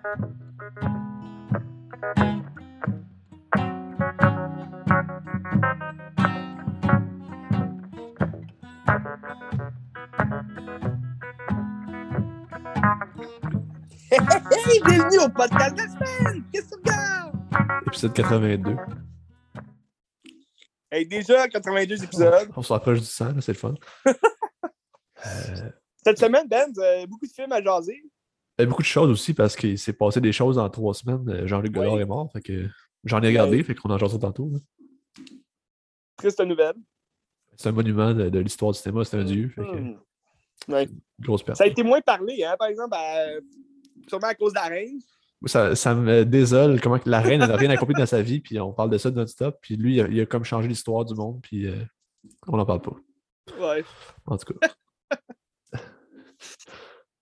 Hey, bienvenue au podcast de la semaine! Qu'est-ce que tu regardes? Épisode 82. Hey, déjà 82 épisodes. On se rapproche du 100, là, c'est le fun. Euh, Cette semaine, Ben, beaucoup de films à jaser. Il y a beaucoup de choses aussi parce qu'il s'est passé des choses en trois semaines. Euh, Jean-Luc Godard Oui. est mort. Fait que j'en ai regardé, Oui. fait qu'on en jasera tantôt. là. Triste nouvelle. C'est un monument de, de l'histoire du cinéma, c'est un dieu. Fait que, Hmm. Ouais. grosse perte. Ça a été moins parlé, hein, par exemple, à- sûrement à cause de la reine. Ça, ça me désole comment la reine n'a rien accompli dans sa vie, puis on parle de ça non-stop. Puis lui, il a, il a comme changé l'histoire du monde, puis euh, on n'en parle pas. Ouais. En tout cas,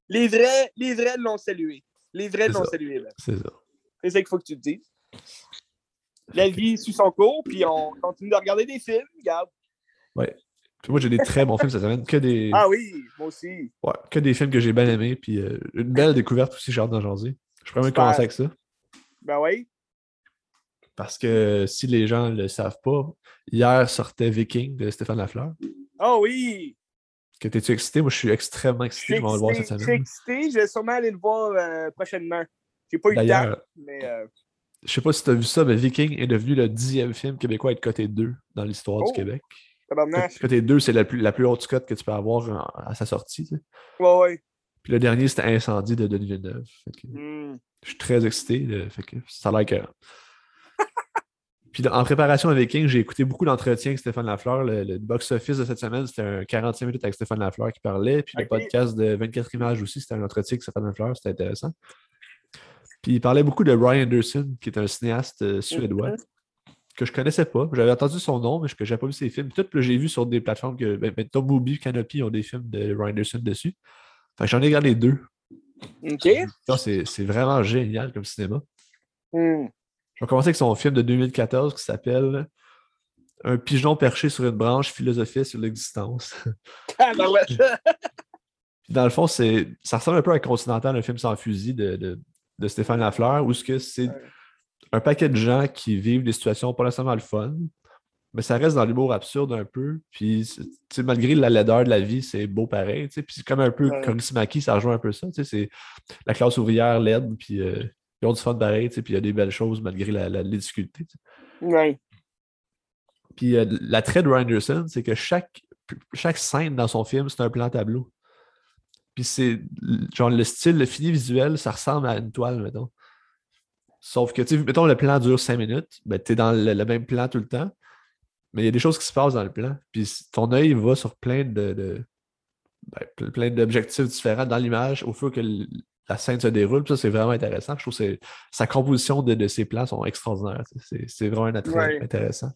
Les vrais, les vrais l'ont salué. Les vrais C'est l'ont ça. salué, c'est ça. C'est ça qu'il faut que tu te dises. La vie suit son cours, puis on continue de regarder des films. Regarde. Puis moi, j'ai des très bons films cette semaine, que des, Ah oui, moi aussi. ouais, que des films que j'ai bien aimés, puis euh, une belle découverte aussi, j'ai hâte d'en. Je pourrais même commencer avec ça. Ben oui. Parce que si les gens ne le savent pas, hier sortait Viking de Stéphane Lafleur. Oh oui. Que t'es-tu excité? Moi, je suis extrêmement Je excité suis de le voir cette excité, je suis semaine. excité. Je vais sûrement aller le voir euh, prochainement. J'ai pas eu le temps, mais euh, je sais pas si tu as vu ça, mais Viking est devenu le dixième film québécois à être coté 2 dans l'histoire Oh. du Québec. tabarnak. Coté 2, c'est la plus, la plus haute cote que tu peux avoir en- à sa sortie. tu sais. Ouais, ouais. Puis le dernier, c'était Incendie de Denis Villeneuve. Que Hmm. Je suis très excité. fait que ça a l'air que. Puis en préparation à Viking, j'ai écouté beaucoup d'entretiens avec Stéphane Lafleur. Le, le box-office de cette semaine, c'était un 45 minutes avec Stéphane Lafleur qui parlait. Puis le podcast de 24 images aussi, c'était un entretien avec Stéphane Lafleur. C'était intéressant. Puis il parlait beaucoup de Ryan Anderson, qui est un cinéaste euh, suédois, Mhm. que je connaissais pas. J'avais entendu son nom, mais que j'avais pas vu ses films. Tout, là, j'ai vu sur des plateformes que ben, ben, Tom Movie, Canopy ont des films de Ryan Anderson dessus. Que j'en ai regardé deux. OK. C'est vraiment génial comme cinéma. Hmm. Je vais commencer avec son film de 2014 qui s'appelle Un pigeon perché sur une branche philosophie sur l'existence. Ah, ben dans le fond, c'est ça ressemble un peu à Continental, un film sans fusil de, de- de Stéphane Lafleur, où c'est Ouais. un paquet de gens qui vivent des situations pas nécessairement le fun, mais ça reste dans l'humour absurde un peu. Puis malgré la laideur de la vie, c'est beau pareil. Puis c'est comme un peu Ouais. Korismaki, ça rejoint un peu ça. C'est la classe ouvrière laide, puis euh, ils ont du fun pareil, puis il y a des belles choses malgré la, la- les difficultés. Ouais. Puis euh, l'attrait de Ryan Anderson, c'est que chaque, chaque scène dans son film, c'est un plan tableau. Puis c'est genre le style, le fini visuel, ça ressemble à une toile, mettons. Sauf que, tu mettons, le plan dure cinq minutes, ben, tu es dans le, le même plan tout le temps, mais il y a des choses qui se passent dans le plan. Puis ton œil va sur plein de, de- ben, ple- plein d'objectifs différents dans l'image au fur que la scène se déroule. Puis ça, c'est vraiment intéressant. Je trouve que sa composition de, de ses plans sont extraordinaires. C'est vraiment un attrait Ouais. intéressant.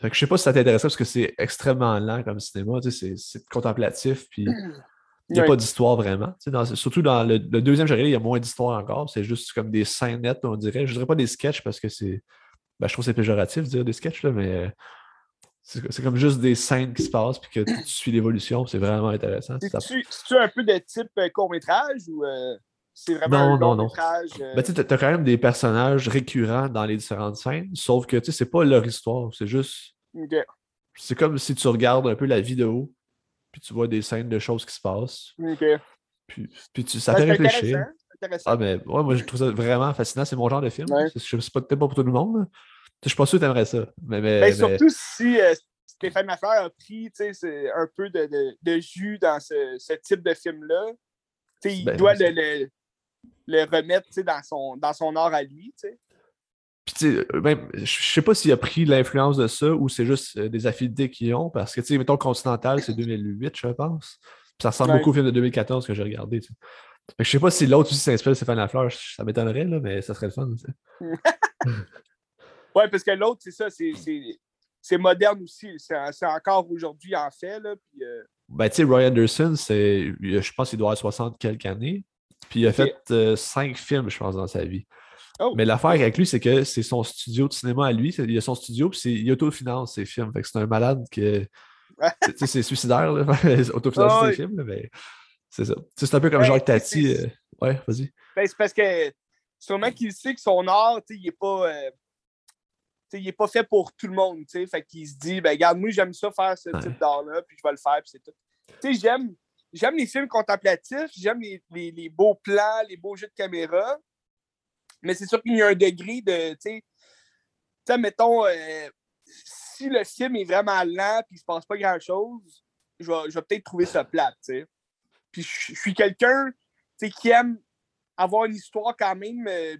Fait que je sais pas si ça t'intéresse parce que c'est extrêmement lent comme cinéma. C'est contemplatif. Puis il n'y a pas d'histoire vraiment. Dans- surtout dans le, le deuxième, regardé, il y a moins d'histoire encore. C'est juste comme des scènes nettes, on dirait. Je dirais pas des sketchs parce que c'est. ben, je trouve que c'est péjoratif de dire des sketchs, là, mais euh, c'est comme juste des scènes qui se passent puis que tu suis l'évolution. C'est vraiment intéressant. Ça- C'est-tu un peu de type euh, court-métrage ou euh, c'est vraiment Non, un non, non. long-métrage? euh, Ben, tu t'as quand même des personnages récurrents dans les différentes scènes, sauf que tu sais, c'est pas leur histoire. C'est juste. C'est comme si tu regardes un peu la vidéo, puis tu vois des scènes de choses qui se passent. Puis, puis tu, ça Ben, fait réfléchir. Ah, mais ouais, moi, je trouve ça vraiment fascinant. C'est mon genre de film. Ouais. Je je sais pas peut-être pas pour tout le monde. Je suis pas sûr que t'aimerais ça. Mais, mais, Ben, mais- surtout si euh, Stéphane Lafleur a pris tu un peu de, de- de jus dans ce, ce type de film-là. Tu Il Ben, doit le, le- le remettre tu dans son, dans son art à lui. tu sais. Puis, tu sais, même, je je sais pas s'il a pris l'influence de ça ou c'est juste euh, des affinités qu'ils ont. Parce que, tu sais, mettons, Continental, c'est 2008, je pense. Puis ça ressemble Ouais. beaucoup au film de 2014 que j'ai regardé. tu sais. Fait que je sais pas si l'autre aussi s'inspire de Stéphane Lafleur. Ça m'étonnerait, là, mais ça serait le fun. tu sais. Ouais, parce que l'autre, c'est ça, c'est- moderne aussi. C'est encore aujourd'hui en fait. Là, puis, euh, Ben, tu sais, Roy Anderson, je pense qu'il doit avoir 60 quelques années. Puis il a fait euh, cinq films, je pense, dans sa vie. Oh. Mais l'affaire avec lui, c'est que c'est son studio de cinéma à lui. Il a son studio, puis il autofinance ses films. Fait que c'est un malade que. tu sais, c'est suicidaire, là, autofinancer Ah ses films, là, mais c'est ça. C'est un peu comme Ouais, Jacques Tati. euh, Ouais, vas-y. Ben, c'est parce que sûrement qu'il sait que son art, il n'est pas. Euh, il est pas fait pour tout le monde, tu Fait qu'il se dit, ben, regarde, moi, j'aime ça faire ce type d'art-là, puis je vais le faire, puis c'est tout. Tu sais, j'aime, j'aime les films contemplatifs, j'aime les, les, beaux plans, les beaux jeux de caméra, mais c'est sûr qu'il y a un degré de, tu sais, mettons, euh, si le film est vraiment lent, puis il se passe pas grand-chose, je vais, je vais peut-être trouver ça tu sais. Puis je suis quelqu'un, tu sais, qui aime avoir une histoire quand même euh,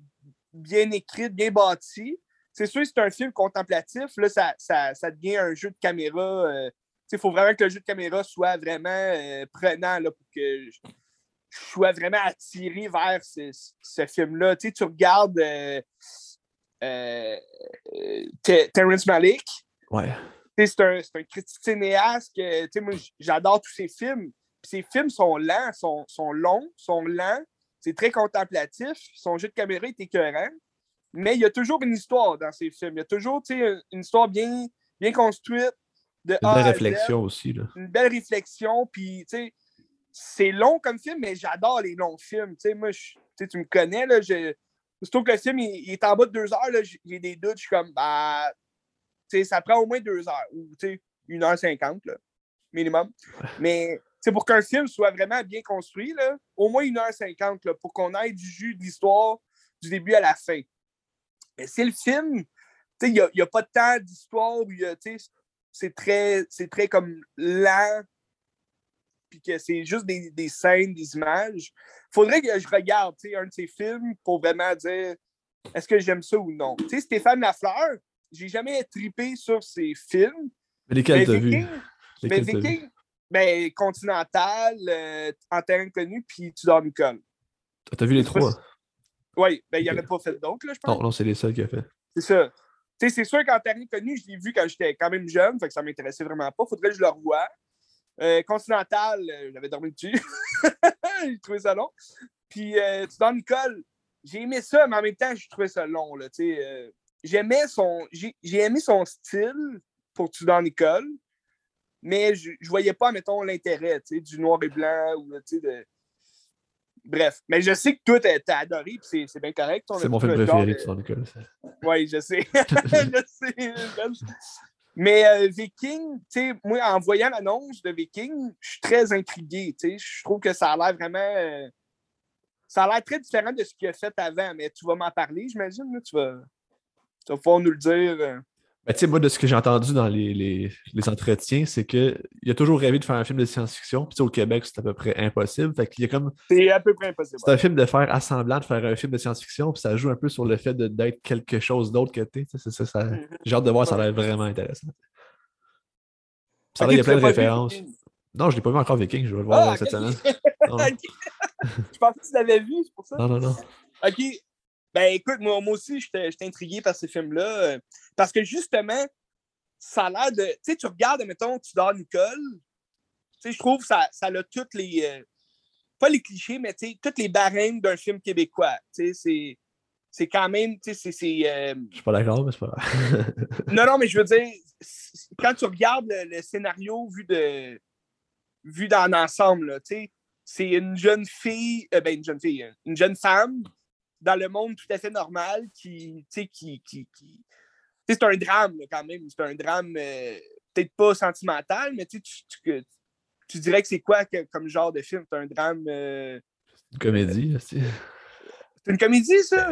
bien écrite, bien bâtie. C'est sûr, c'est un film contemplatif. Là, ça, ça, devient un jeu de caméra. Euh, il faut vraiment que le jeu de caméra soit vraiment euh, prenant là, pour que je, sois vraiment attiré vers ce, film-là. Tu regardes Terrence Malick. Ouais. C'est un, un, critique cinéaste que moi, j'adore tous ses films. Puis ses films sont lents, sont, sont longs, sont lents. C'est très contemplatif. Son jeu de caméra est écœurant. Mais il y a toujours une histoire dans ces films. Il y a toujours une histoire bien, bien construite. De une belle réflexion aussi. Là. Une belle réflexion. Puis, c'est long comme film, mais j'adore les longs films. moi, tu me connais. Là, je... Surtout que le film il, est en bas de deux heures, j'ai des doutes. Je suis comme, bah, ça prend au moins deux heures. Ou une heure cinquante, minimum. Mais c'est pour qu'un film soit vraiment bien construit, là, au moins une heure cinquante, pour qu'on ait du jus de l'histoire du début à la fin. Mais c'est le film, il n'y a, pas de temps d'histoire où c'est très, très comme lent, puis que c'est juste des, des, scènes, des images. faudrait que je regarde un de ces films pour vraiment dire est-ce que j'aime ça ou non? sais, Stéphane Lafleur, j'ai jamais tripé sur ses films. Mais lesquels t'as vu? Mais Viking, ben, Continental, euh, En terrain connu, puis Tudor Nicole. T'as vu les trois? Oui, ben, il n'y en a pas fait d'autres, là, je pense. Non, non, c'est les seuls qu'il a fait. C'est ça. Tu sais, c'est sûr qu'en terrain connu, je l'ai vu quand j'étais quand même jeune, fait que ça m'intéressait vraiment pas. Faudrait que je le revoie. Euh, Continental, euh, j'avais dormi dessus. j'ai trouvé ça long. Puis euh, Tudor Nicole, j'ai aimé ça, mais en même temps, j'ai trouvé ça long, là, tu sais. Euh, j'aimais son... J'ai aimé son style pour Tudor Nicole mais je ne voyais pas, mettons, l'intérêt du noir et blanc ou de. Bref, mais je sais que toi, t'as adoré, puis c'est bien correct. C'est mon film préféré de son école. Oui, je sais. je sais. Mais euh, Viking, tu sais, moi, en voyant l'annonce de Viking, je suis très intrigué. Tu sais, je trouve que ça a l'air vraiment. Euh, ça a l'air très différent de ce qu'il a fait avant, mais tu vas m'en parler, j'imagine. Tu vas, tu vas pouvoir nous le dire. Ben, tu sais, moi, de ce que j'ai entendu dans les, les, les entretiens, c'est qu'il a toujours rêvé de faire un film de science-fiction. Puis au Québec, c'est à peu près impossible. Fait qu'il y a comme. C'est à peu près impossible. C'est un film de faire assemblant, de faire un film de science-fiction. Puis ça joue un peu sur le fait d'être quelque chose d'autre que tu ça, ça, mm-hmm. J'ai hâte de voir, ça a l'air vraiment intéressant. Ça il y a plein de références. Non, je ne l'ai pas vu encore Viking, je vais le voir ah, cette semaine. je pensais que tu l'avais vu, c'est pour ça. Non, non, non. OK. Ben écoute, moi, moi aussi, j'étais intrigué par ces films-là. Euh, parce que justement, ça a l'air de. Tu sais, tu regardes, mettons, tu dors Nicole. Tu sais, je trouve que ça, ça a toutes les. Euh, pas les clichés, mais tu sais, toutes les barèmes d'un film québécois. Tu sais, c'est. C'est quand même, tu sais, c'est. Euh, je suis pas d'accord, mais c'est pas grave. non, non, mais je veux dire, quand tu regardes le, scénario vu de vu dans l'ensemble, tu sais, c'est une jeune fille, ben une jeune fille, une jeune femme dans le monde tout à fait normal qui, qui, qui, qui... c'est un drame quand même. C'est un drame euh, peut-être pas sentimental, mais tu, tu, tu, dirais que c'est quoi comme genre de film? C'est un drame. Euh, une comédie, euh, c'est. une comédie, ça?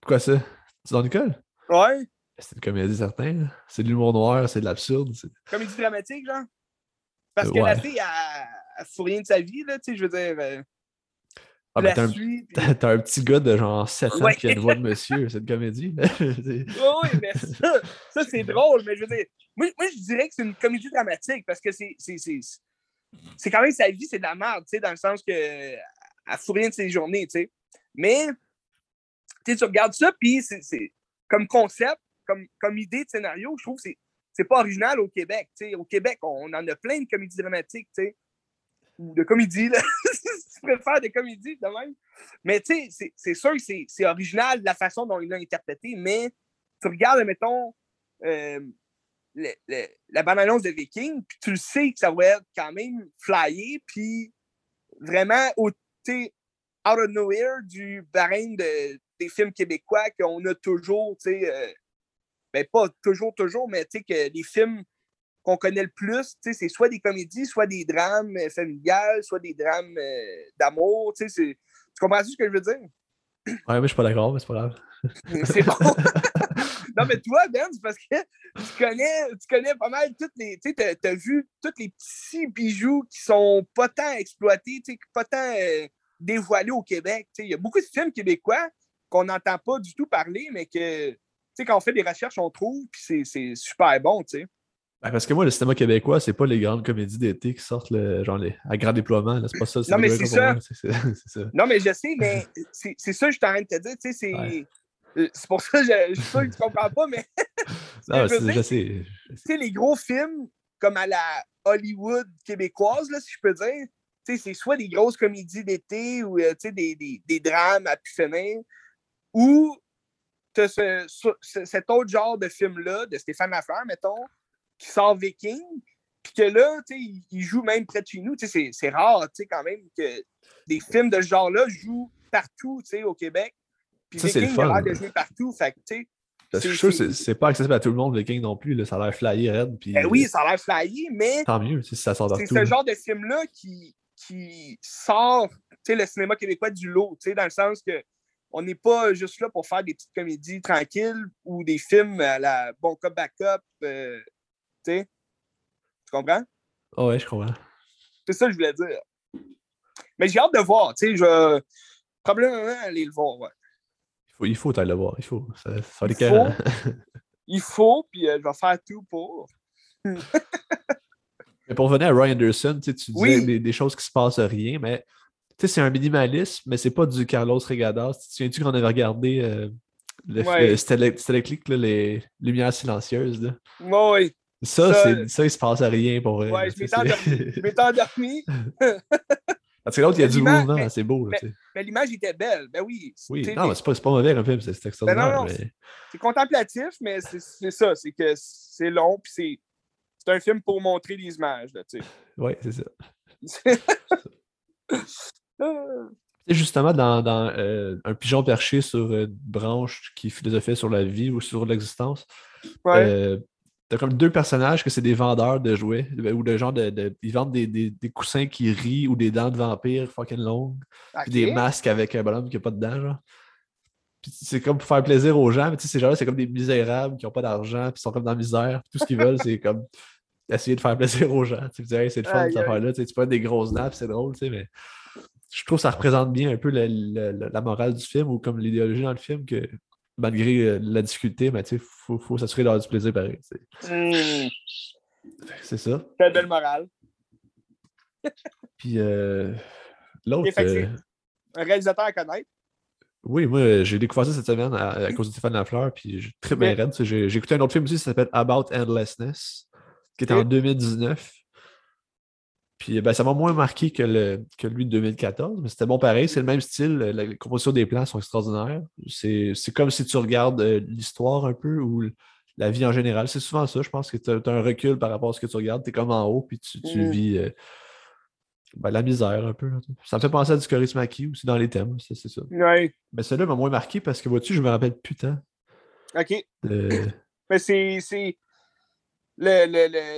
Pourquoi ça? C'est dans l'école? Ouais. C'est une comédie, certain. C'est de l'humour noir, c'est de l'absurde. Comédie dramatique, genre? Parce que la fille, elle, elle fout rien de sa vie, là, tu sais, je veux dire. Ah, ben, t'as, un, un, petit gars de genre 7 ans qui a une voix de monsieur, c'est une comédie. oui, mais ça, ça c'est drôle, mais je veux dire, moi, moi, je dirais que c'est une comédie dramatique parce que c'est, c'est, c'est, c'est quand même sa vie, c'est de la merde, tu sais, dans le sens que elle fout rien de ses journées, tu sais. Mais, tu regardes ça, puis c'est, comme concept, comme, comme idée de scénario, je trouve que c'est, c'est pas original au Québec, tu sais. Au Québec, on en a plein de comédies dramatiques, tu de comédie, là. je préfère des comédies de même. Mais tu sais, c'est sûr que c'est original la façon dont il l'a interprété, mais tu regardes, mettons, euh, la bande-annonce de Viking, puis tu le sais que ça va être quand même flyé, puis vraiment, au, out of nowhere du barème de, des films québécois qu'on a toujours, tu sais, euh, ben pas toujours, toujours, mais tu sais, que les films qu'on connaît le plus, c'est soit des comédies, soit des drames euh, familiales, soit des drames euh, d'amour, tu comprends ce que je veux dire? Ouais, mais je suis pas d'accord, mais c'est pas grave. c'est bon. non, mais toi, Ben, c'est parce que tu connais, tu connais pas mal toutes les. Tu sais, t'as vu tous les petits bijoux qui sont pas tant exploités, tu sais, pas tant dévoilés au Québec. Tu sais, il y a beaucoup de films québécois qu'on n'entend pas du tout parler, mais que, tu sais, quand on fait des recherches, on trouve, puis c'est super bon, tu sais. Ben, parce que moi, le cinéma québécois, c'est pas les grandes comédies d'été qui sortent le, genre les, à grand déploiement. C'est pas ça. Non, mais c'est ça. ça. Non, mais je sais, mais c'est ça que je suis en train de te dire. Tu sais, c'est. Euh, c'est pour ça que je, suis sûr que tu comprends pas, mais. non, je, sais. Tu sais, les gros films comme à la Hollywood québécoise, là, si je peux dire, tu sais, c'est soit des grosses comédies d'été ou euh, des, des, des, drames à pu ou tu as ce, cet autre genre de film-là, de Stéphane Lafleur, mettons, qui sort Viking, puis que là, tu sais, il joue même près de chez nous. Tu sais, c'est rare, tu sais, quand même, que des films de ce genre-là jouent partout, tu sais, au Québec. Puis ça, Viking, il a l'air de jouer partout, fait tu sais... Parce que je suis sûr que c'est pas accessible à tout le monde, Viking non plus. Là. Ça a l'air flyé, Red. Puis... Ben oui, ça a l'air flyé, mais. Tant mieux si ça sort C'est ce genre de film-là qui, qui sort le cinéma québécois du lot, dans le sens que on n'est pas juste là pour faire des petites comédies tranquilles ou des films à la bon cop backup. Euh, tu comprends? Oh ouais, je comprends. C'est ça que je voulais dire. Mais j'ai hâte de voir. Tu sais, je vais probablement aller le voir. Ouais. Il faut, il faut aller le voir. Il faut. Ça, ça il, faut il faut, puis euh, je vais faire tout pour. mais pour revenir à Ryan Anderson, tu disais des, choses qui se passent rien, mais c'est un minimalisme, mais c'est pas du Carlos Regadas. Tu te souviens-tu qu'on avait regardé euh, le, ouais. le, les lumières silencieuses? Là? Oui. Ça, ça, ça, il se passe à rien pour vrai. Ouais, je m'étais endormi. Parce que l'autre, il y a du mouvement, c'est beau. mais, mais l'image était belle, ben oui. Oui, non, mais c'est pas, pas mauvais un film, c'est extraordinaire. Ben mais... C'est contemplatif, mais c'est ça, c'est que c'est long, puis c'est un film pour montrer les images, tu sais. Oui, c'est ça. C'est justement dans, dans euh, un pigeon perché sur une branche qui philosophait sur la vie ou sur l'existence. Ouais. Euh, T'as comme deux personnages que c'est des vendeurs de jouets ou de genre de. ils vendent des, des, des, coussins qui rient ou des dents de vampire fucking longues. Puis des masques avec un bonhomme qui n'a pas de dents, genre. Puis c'est comme pour faire plaisir aux gens, mais tu sais, ces gens-là, c'est comme des misérables qui n'ont pas d'argent, puis sont comme dans la misère. tout ce qu'ils veulent, c'est comme essayer de faire plaisir aux gens. Tu sais, c'est le fun, cette affaire-là. Tu, sais, tu peux être des grosses dents, c'est drôle, tu sais, mais je trouve que ça représente bien un peu la, la morale du film ou comme l'idéologie dans le film que malgré euh, la difficulté, mais il faut, faut s'assurer d'avoir du plaisir pareil. Hmm. C'est ça. Quelle belle morale. Puis euh, l'autre. Euh, un réalisateur à connaître. Oui, moi, j'ai découvert ça cette semaine à, cause de Stéphane Lafleur, puis j'ai très bien raide. J'ai écouté un autre film aussi qui s'appelle About Endlessness, qui était en 2019. Puis ben, ça m'a moins marqué que, le, que lui de 2014, mais c'était bon pareil. C'est le même style. La composition des plans sont extraordinaires. C'est comme si tu regardes euh, l'histoire un peu ou la vie en général. C'est souvent ça. Je pense que tu as, un recul par rapport à ce que tu regardes. Tu es comme en haut, puis tu, mm. vis euh, ben, la misère un peu. Ça me fait penser à du Coris Maki aussi dans les thèmes. C'est ça. Ouais. Mais celui-là m'a moins marqué parce que vois-tu, je me rappelle putain. OK. Mais c'est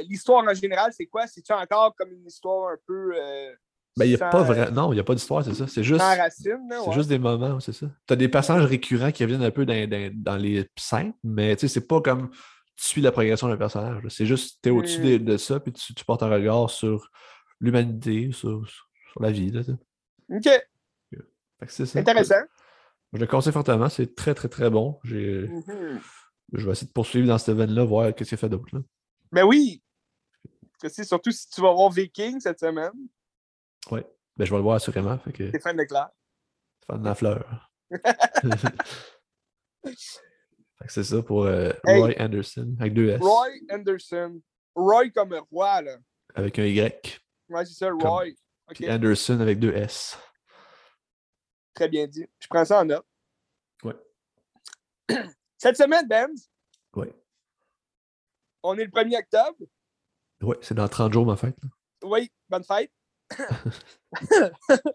l'histoire en général, c'est quoi? C'est-tu encore comme une histoire un peu. Euh, ben, il a pas vrai... Non, il n'y a pas d'histoire, c'est ça. C'est juste. C'est juste des moments, c'est ça. Tu as des personnages récurrents qui reviennent un peu dans, dans, les scènes, mais tu sais, c'est pas comme tu suis la progression d'un personnage. C'est juste, tu es au-dessus de, hmm. ça, puis tu, portes un regard sur l'humanité, sur, sur, la vie. Là, OK. C'est Intéressant. Je le conseille fortement, c'est très, très, très bon. Mm-hmm. Je vais essayer de poursuivre dans cette veine-là, voir ce qu'il y a fait d'autre. Ben oui! surtout si tu vas voir Viking cette semaine. Oui, ben, je vais le voir assurément. Fait que... T'es fan de Claire. Fan de la fleur. c'est ça pour euh, Roy Anderson, avec deux S. Roy Anderson. Roy comme roi, là. Avec un Y. Ouais, c'est ça, Roy. Anderson avec deux S. Très bien dit. Je prends ça en note. Ouais. Cette semaine, Ben. Oui. On est le 1er octobre. Oui, c'est dans 30 jours ma fête. Oui, bonne fête.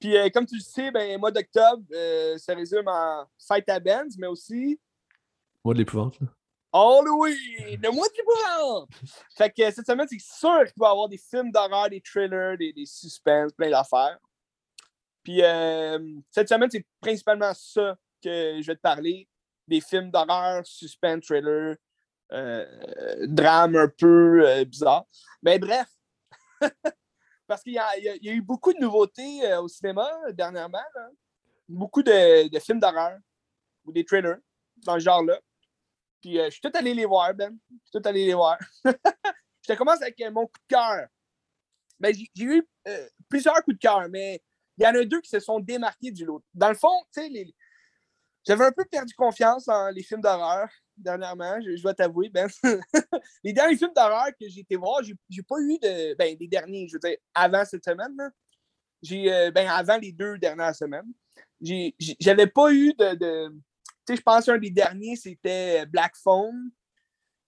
Puis, euh, comme tu le sais, ben, mois d'octobre, euh, ça résume en Fight à Benz, mais aussi. Mois de l'épouvante. Oh oui! Le mois de l'épouvante! fait que cette semaine, c'est sûr qu'il va y avoir des films d'horreur, des thrillers, des, des suspens, plein d'affaires. Puis, euh, cette semaine, c'est principalement ça que je vais te parler. Des films d'horreur, suspense, thriller, drame un peu bizarre. Mais bref, parce qu'il y, a eu beaucoup de nouveautés euh, au cinéma dernièrement. Beaucoup de, films d'horreur ou des trailers dans ce genre-là. Puis euh, je suis tout allé les voir, Ben. Je suis tout allé les voir. je te commence avec euh, mon coup de cœur. Ben, j'ai eu plusieurs coups de cœur, mais il y en a deux qui se sont démarqués du lot. Dans le fond, tu sais, j'avais un peu perdu confiance dans les films d'horreur dernièrement, je, dois t'avouer, Ben. les derniers films d'horreur que j'ai été voir, j'ai pas eu de. Ben, les derniers, je veux dire, avant cette semaine, j'ai. Euh, ben, avant les deux dernières semaines, j'avais pas eu de. tu sais, je pense un des derniers, c'était Black Phone.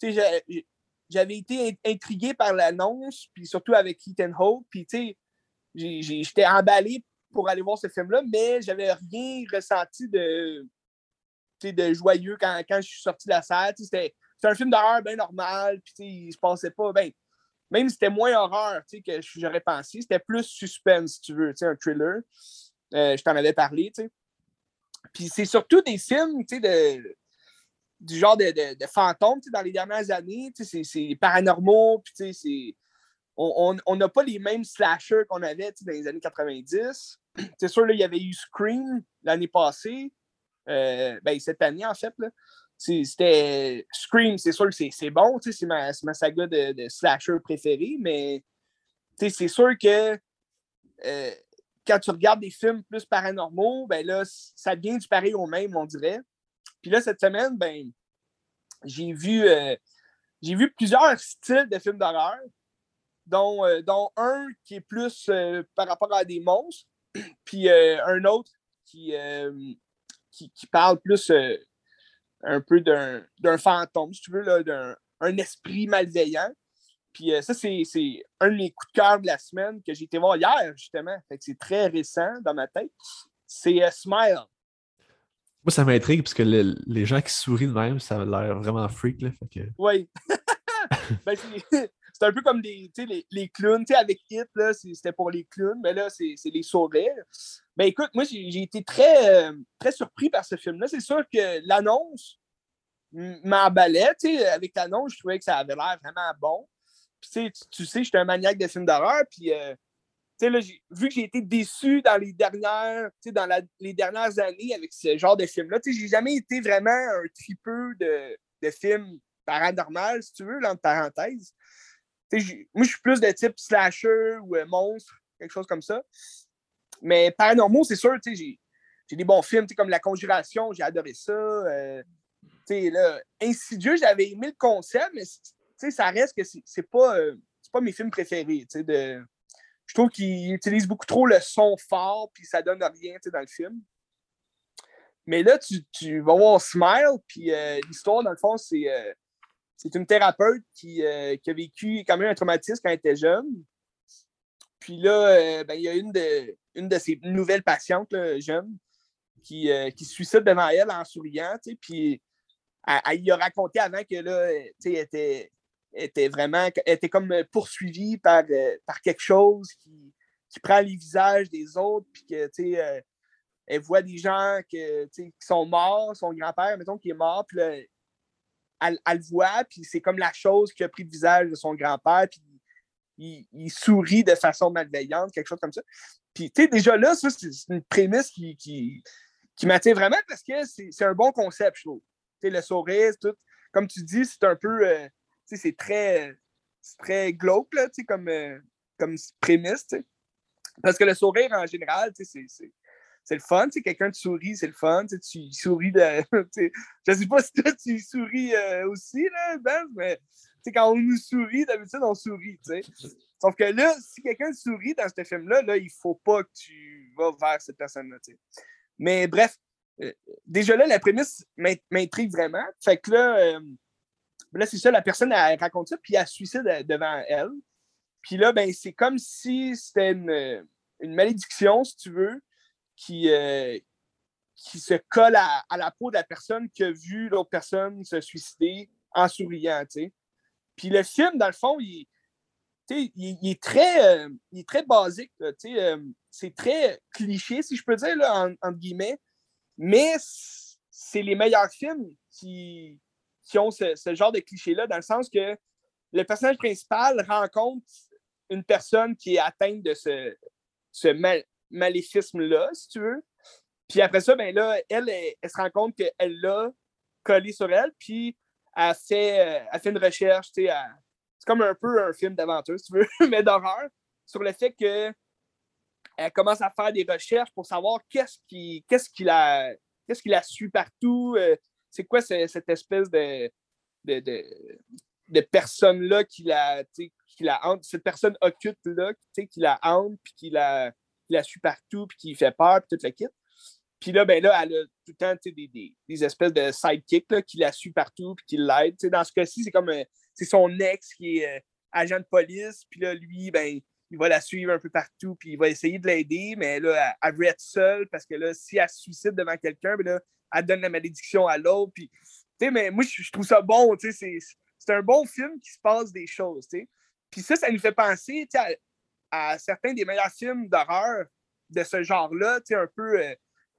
Tu sais, j'avais été intrigué par l'annonce, puis surtout avec Ethan Hope, puis tu sais, j'étais emballé pour aller voir ce film-là, mais j'avais rien ressenti de de joyeux quand, quand, je suis sorti de la salle. C'était un film d'horreur bien normal. Puis il se passait pas. Ben, même c'était moins horreur que j'aurais pensé, c'était plus suspense, si tu veux, un thriller. Euh, je t'en avais parlé. Puis c'est surtout des films de, du genre de, de, fantômes dans les dernières années. C'est paranormaux. Puis on n'a pas les mêmes slashers qu'on avait dans les années 90. C'est sûr, là, il y avait eu Scream l'année passée. Euh, ben, cette année, en fait. C'était Scream, c'est sûr que c'est bon, c'est ma, ma, saga de, de, slasher préférée, mais c'est sûr que euh, quand tu regardes des films plus paranormaux, ben là, ça devient du pareil au même, on dirait. Puis là, cette semaine, ben, j'ai vu, euh, j'ai vu plusieurs styles de films d'horreur, dont, dont un qui est plus par rapport à des monstres, puis un autre qui, qui, parle plus euh, un peu d'un fantôme, si tu veux, d'un un esprit malveillant. Puis euh, ça, c'est un de mes coups de cœur de la semaine que j'ai été voir hier, justement. c'est très récent dans ma tête. C'est euh, Smile. Moi, ça m'intrigue parce que les gens qui sourient de même, ça a l'air vraiment freak. Là, Oui. ben, c'est un peu comme des, les, les clowns. avec Hit, c'était pour les clowns, mais là, c'est les sourires. Ben écoute, moi, j'ai été très, euh, très surpris par ce film-là. C'est sûr que l'annonce m'emballait. Avec l'annonce, je trouvais que ça avait l'air vraiment bon. Puis, tu sais, j'étais un maniaque de films d'horreur. Puis, euh, là, vu que j'ai été déçu dans les dernières, dans les dernières années avec ce genre de film-là, j'ai jamais été vraiment un tripeux de, de films paranormal, si tu veux, entre parenthèses. moi, je suis plus de type slasher ou euh, monstre, quelque chose comme ça. Mais paranormaux, c'est sûr, j'ai des bons films comme La Conjuration, j'ai adoré ça. Euh, là, Insidieux, j'avais aimé le concept, mais ça reste que c'est pas, euh, pas mes films préférés. De... Je trouve qu'ils utilisent beaucoup trop le son fort, puis ça donne rien dans le film. Mais là, tu, vas voir Smile, puis l'histoire, dans le fond, c'est une thérapeute qui, euh, qui, a vécu quand même un traumatisme quand elle était jeune. Puis là, euh, ben, il y a une de, une de ses nouvelles patientes jeunes qui, euh, qui se suicide devant elle en souriant. Puis elle, lui a raconté avant que là, elle était, était vraiment était comme poursuivie par, par quelque chose qui, qui prend les visages des autres, puis que elle voit des gens que, qui sont morts, son grand-père, mettons, qui est mort, puis là, elle, le voit, puis c'est comme la chose qui a pris le visage de son grand-père, puis il, sourit de façon malveillante, quelque chose comme ça. Puis, tu sais, déjà là, ça, c'est une prémisse qui, qui, m'attire vraiment parce que c'est un bon concept, je trouve. Tu sais, le sourire, tout. Comme tu dis, c'est un peu. Euh, tu sais, c'est très, glauque, là, tu sais, comme, euh, comme prémisse, tu sais. Parce que le sourire, en général, tu sais, c'est le fun. Tu quelqu'un te sourit, c'est le fun. Tu, tu souris de. je sais pas si toi, tu souris euh, aussi, là, Ben, mais quand on nous sourit, d'habitude, on sourit. sais. Sauf que là, si quelqu'un sourit dans ce film-là, là, il faut pas que tu vas vers cette personne-là. Mais bref, euh, déjà là, la prémisse m'intrigue vraiment. Fait que là, euh, là c'est ça, la personne, elle raconte ça, puis elle suicide devant elle. Puis là, ben, c'est comme si c'était une malédiction, si tu veux, qui, euh, qui se colle à, la peau de la personne qui a vu l'autre personne se suicider en souriant. Puis le film, dans le fond, il, il, est, très, euh, est très basique. Euh, c'est très cliché, si je peux dire, là, en, entre guillemets. Mais c'est les meilleurs films qui, qui ont ce, genre de cliché-là, dans le sens que le personnage principal rencontre une personne qui est atteinte de ce, ce maléfisme-là, si tu veux. Puis après ça, ben là, elle, elle, se rend compte qu'elle l'a collé sur elle, puis elle fait, fait une recherche, tu sais, c'est comme un peu un film d'aventure, si tu veux, mais d'horreur, sur le fait que elle commence à faire des recherches pour savoir qu'est-ce qui, qu'est-ce qu'il a, qu'est-ce qu'il a su partout, euh, c'est quoi cette espèce de, de, de, personne-là qui la, qui la hante, cette personne occulte-là qui la hante, puis qui la, qui la suit partout, puis qui fait peur, puis toute la kit. Puis là, ben là, elle a tout le temps des, des, des, espèces de sidekicks qui la suit partout puis qui l'aident. Dans ce cas-ci, c'est comme euh, c'est son ex qui est euh, agent de police. Puis là, lui, ben, il va la suivre un peu partout, puis il va essayer de l'aider, mais là, elle, veut être seule parce que là, si elle se suicide devant quelqu'un, ben là, elle donne la malédiction à l'autre. Puis, mais moi, je, trouve ça bon. C'est un bon film qui se passe des choses. Puis ça, ça nous fait penser à, à, certains des meilleurs films d'horreur de ce genre-là, un peu. Euh,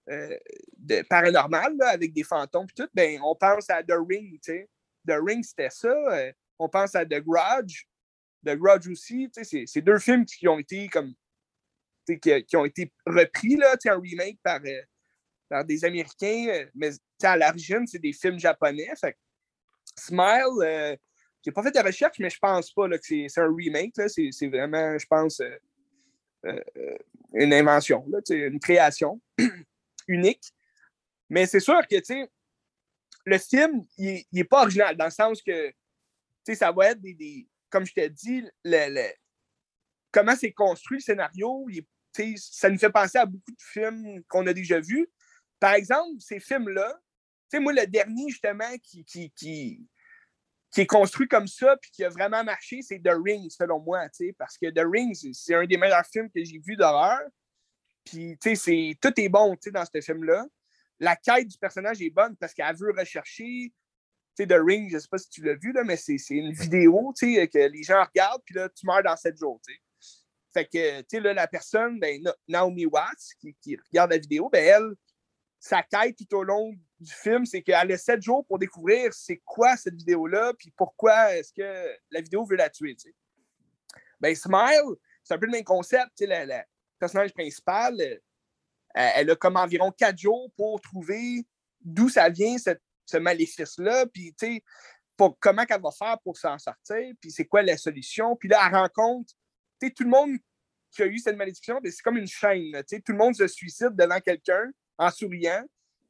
euh, de paranormal avec des fantômes et tout, ben, on pense à The Ring, tu The Ring, c'était ça. On pense à The Grudge. The Grudge aussi, c'est deux films qui ont été comme qui, ont été repris, là, un remake par, euh, par des Américains, mais à l'origine, c'est des films japonais. Fait Smile, j'ai pas fait de recherche, mais je pense pas là, que c'est un remake. C'est vraiment, je pense, une invention, là, une création. unique. Mais c'est sûr que, le film, il n'est pas original, dans le sens que, sais, ça va être des, comme je t'ai dit, le, comment c'est construit le scénario, ça nous fait penser à beaucoup de films qu'on a déjà vus. Par exemple, ces films-là, moi, le dernier, justement, qui, qui, qui, qui, est construit comme ça, puis qui a vraiment marché, c'est The Ring, selon moi, parce que The Ring, c'est un des meilleurs films que j'ai vu d'horreur. Puis, tout est bon, dans ce film-là. La quête du personnage est bonne parce qu'elle veut rechercher, The Ring, je sais pas si tu l'as vu, là, mais c'est une vidéo, tu sais, que les gens regardent, puis là, tu meurs dans sept jours, tu sais. Fait que, tu sais, là, la personne, ben, Naomi Watts, qui, regarde la vidéo, ben, elle, sa quête tout au long du film, c'est qu'elle a sept jours pour découvrir c'est quoi cette vidéo-là, puis pourquoi est-ce que la vidéo veut la tuer, tu sais. Ben, Smile, c'est un peu le même concept, tu sais, la, personnage principal, euh, elle a comme environ quatre jours pour trouver d'où ça vient, ce maléfice-là, puis tu sais, comment elle va faire pour s'en sortir, puis c'est quoi la solution? Puis là, elle rencontre, tu sais, tout le monde qui a eu cette malédiction, ben, c'est comme une chaîne, tu sais, tout le monde se suicide devant quelqu'un en souriant.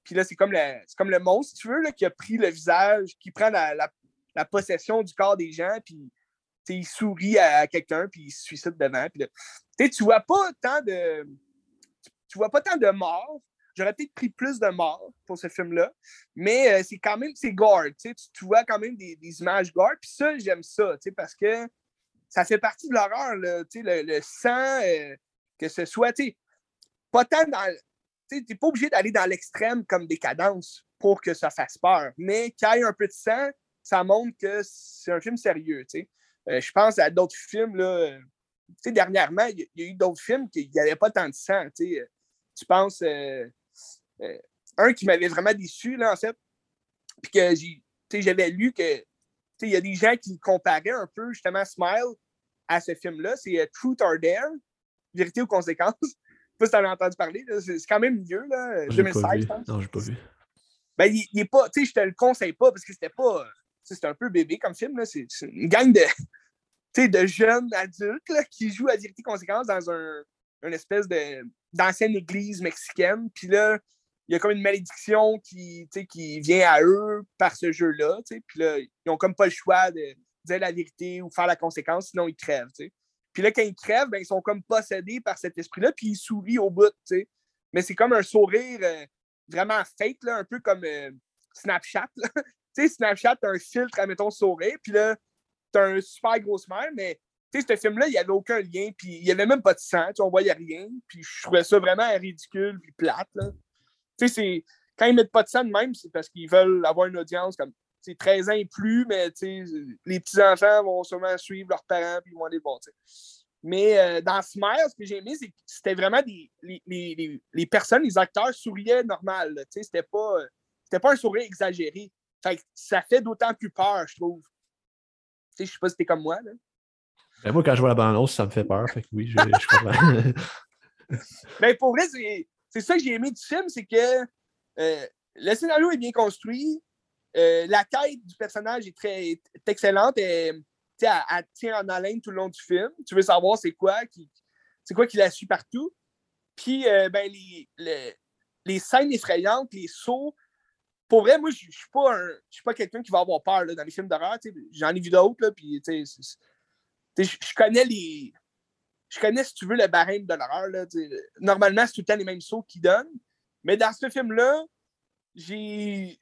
Puis là, c'est comme, comme le monstre, si tu veux, là, qui a pris le visage, qui prend la, la possession du corps des gens, puis il sourit à quelqu'un, puis il se suicide devant. Puis tu vois pas tant de. Tu vois pas tant de morts. J'aurais peut-être pris plus de morts pour ce film-là. Mais euh, c'est quand même, c'est gore. Tu, vois quand même des, images gore. Puis ça, j'aime ça, parce que ça fait partie de l'horreur, le, le, sang, euh, que ce soit, pas tant dans. Tu n'es pas obligé d'aller dans l'extrême comme des cadences pour que ça fasse peur. Mais qu'il y ait un peu de sang, ça montre que c'est un film sérieux. Euh, je pense à d'autres films, là, dernièrement, il y, a eu d'autres films qui n'y avait pas tant de sang. Tu penses. Un qui m'avait vraiment déçu, là, en fait, puis que j'avais lu que il y a des gens qui comparaient un peu justement Smile à ce film-là. C'est euh, Truth or Dare, Vérité ou conséquences. Je sais pas si tu en as entendu parler. C'est quand même vieux, là, 2016, je pense. Non, j'ai pas vu. Ben, il, il est pas, tu sais, je te le conseille pas parce que c'était pas. C'était un peu bébé comme film. C'est une gang de, de jeunes adultes qui jouent à vérité conséquence dans un, une espèce d'ancienne église mexicaine. Puis là, il y a comme une malédiction qui, qui vient à eux par ce jeu-là. Puis là, ils n'ont comme pas le choix de dire la vérité ou faire la conséquence, sinon ils crèvent. Puis là, quand ils crèvent, ben, ils sont comme possédés par cet esprit-là, puis ils sourient au bout. Mais c'est comme un sourire euh, vraiment fake, là, un peu comme euh, Snapchat. Snapchat, tu as un filtre, admettons, sourire, puis là, t'as un super gros smile, mais ce film-là, il n'y avait aucun lien, puis il n'y avait même pas de sang, on voyait rien, puis je trouvais ça vraiment ridicule, puis plate. Tu sais, c'est... Quand ils mettent pas de de même, c'est parce qu'ils veulent avoir une audience comme, c'est 13 ans et plus, mais, tu sais, les petits-enfants vont sûrement suivre leurs parents, puis ils vont aller voir, tu sais. Mais euh, dans Smile, ce que j'ai aimé, c'est que c'était vraiment des, les, les, les, personnes, les acteurs souriaient normal. Tu sais, c'était pas, c'était pas un sourire exagéré. Fait que ça fait d'autant plus peur, je trouve. Tu sais, je sais pas si t'es comme moi, là. Ben, moi, quand je vois la bande ça me fait peur. Fait que oui, je, je comprends. ben, pour vrai, c'est ça que j'ai aimé du film, c'est que euh, le scénario est bien construit. Euh, la quête du personnage est très excellente. Et, elle, tient en haleine tout le long du film. Tu veux savoir c'est quoi qui c'est quoi qui la suit partout. Puis euh, ben, les, les, scènes effrayantes, les sauts. Pour vrai, moi, je ne suis pas, pas quelqu'un qui va avoir peur là, dans les films d'horreur. J'en ai vu d'autres, je connais les. Je connais, si tu veux, le barème de l'horreur. Normalement, c'est tout le temps les mêmes sauts qu'ils donnent. Mais dans ce film-là, j'ai.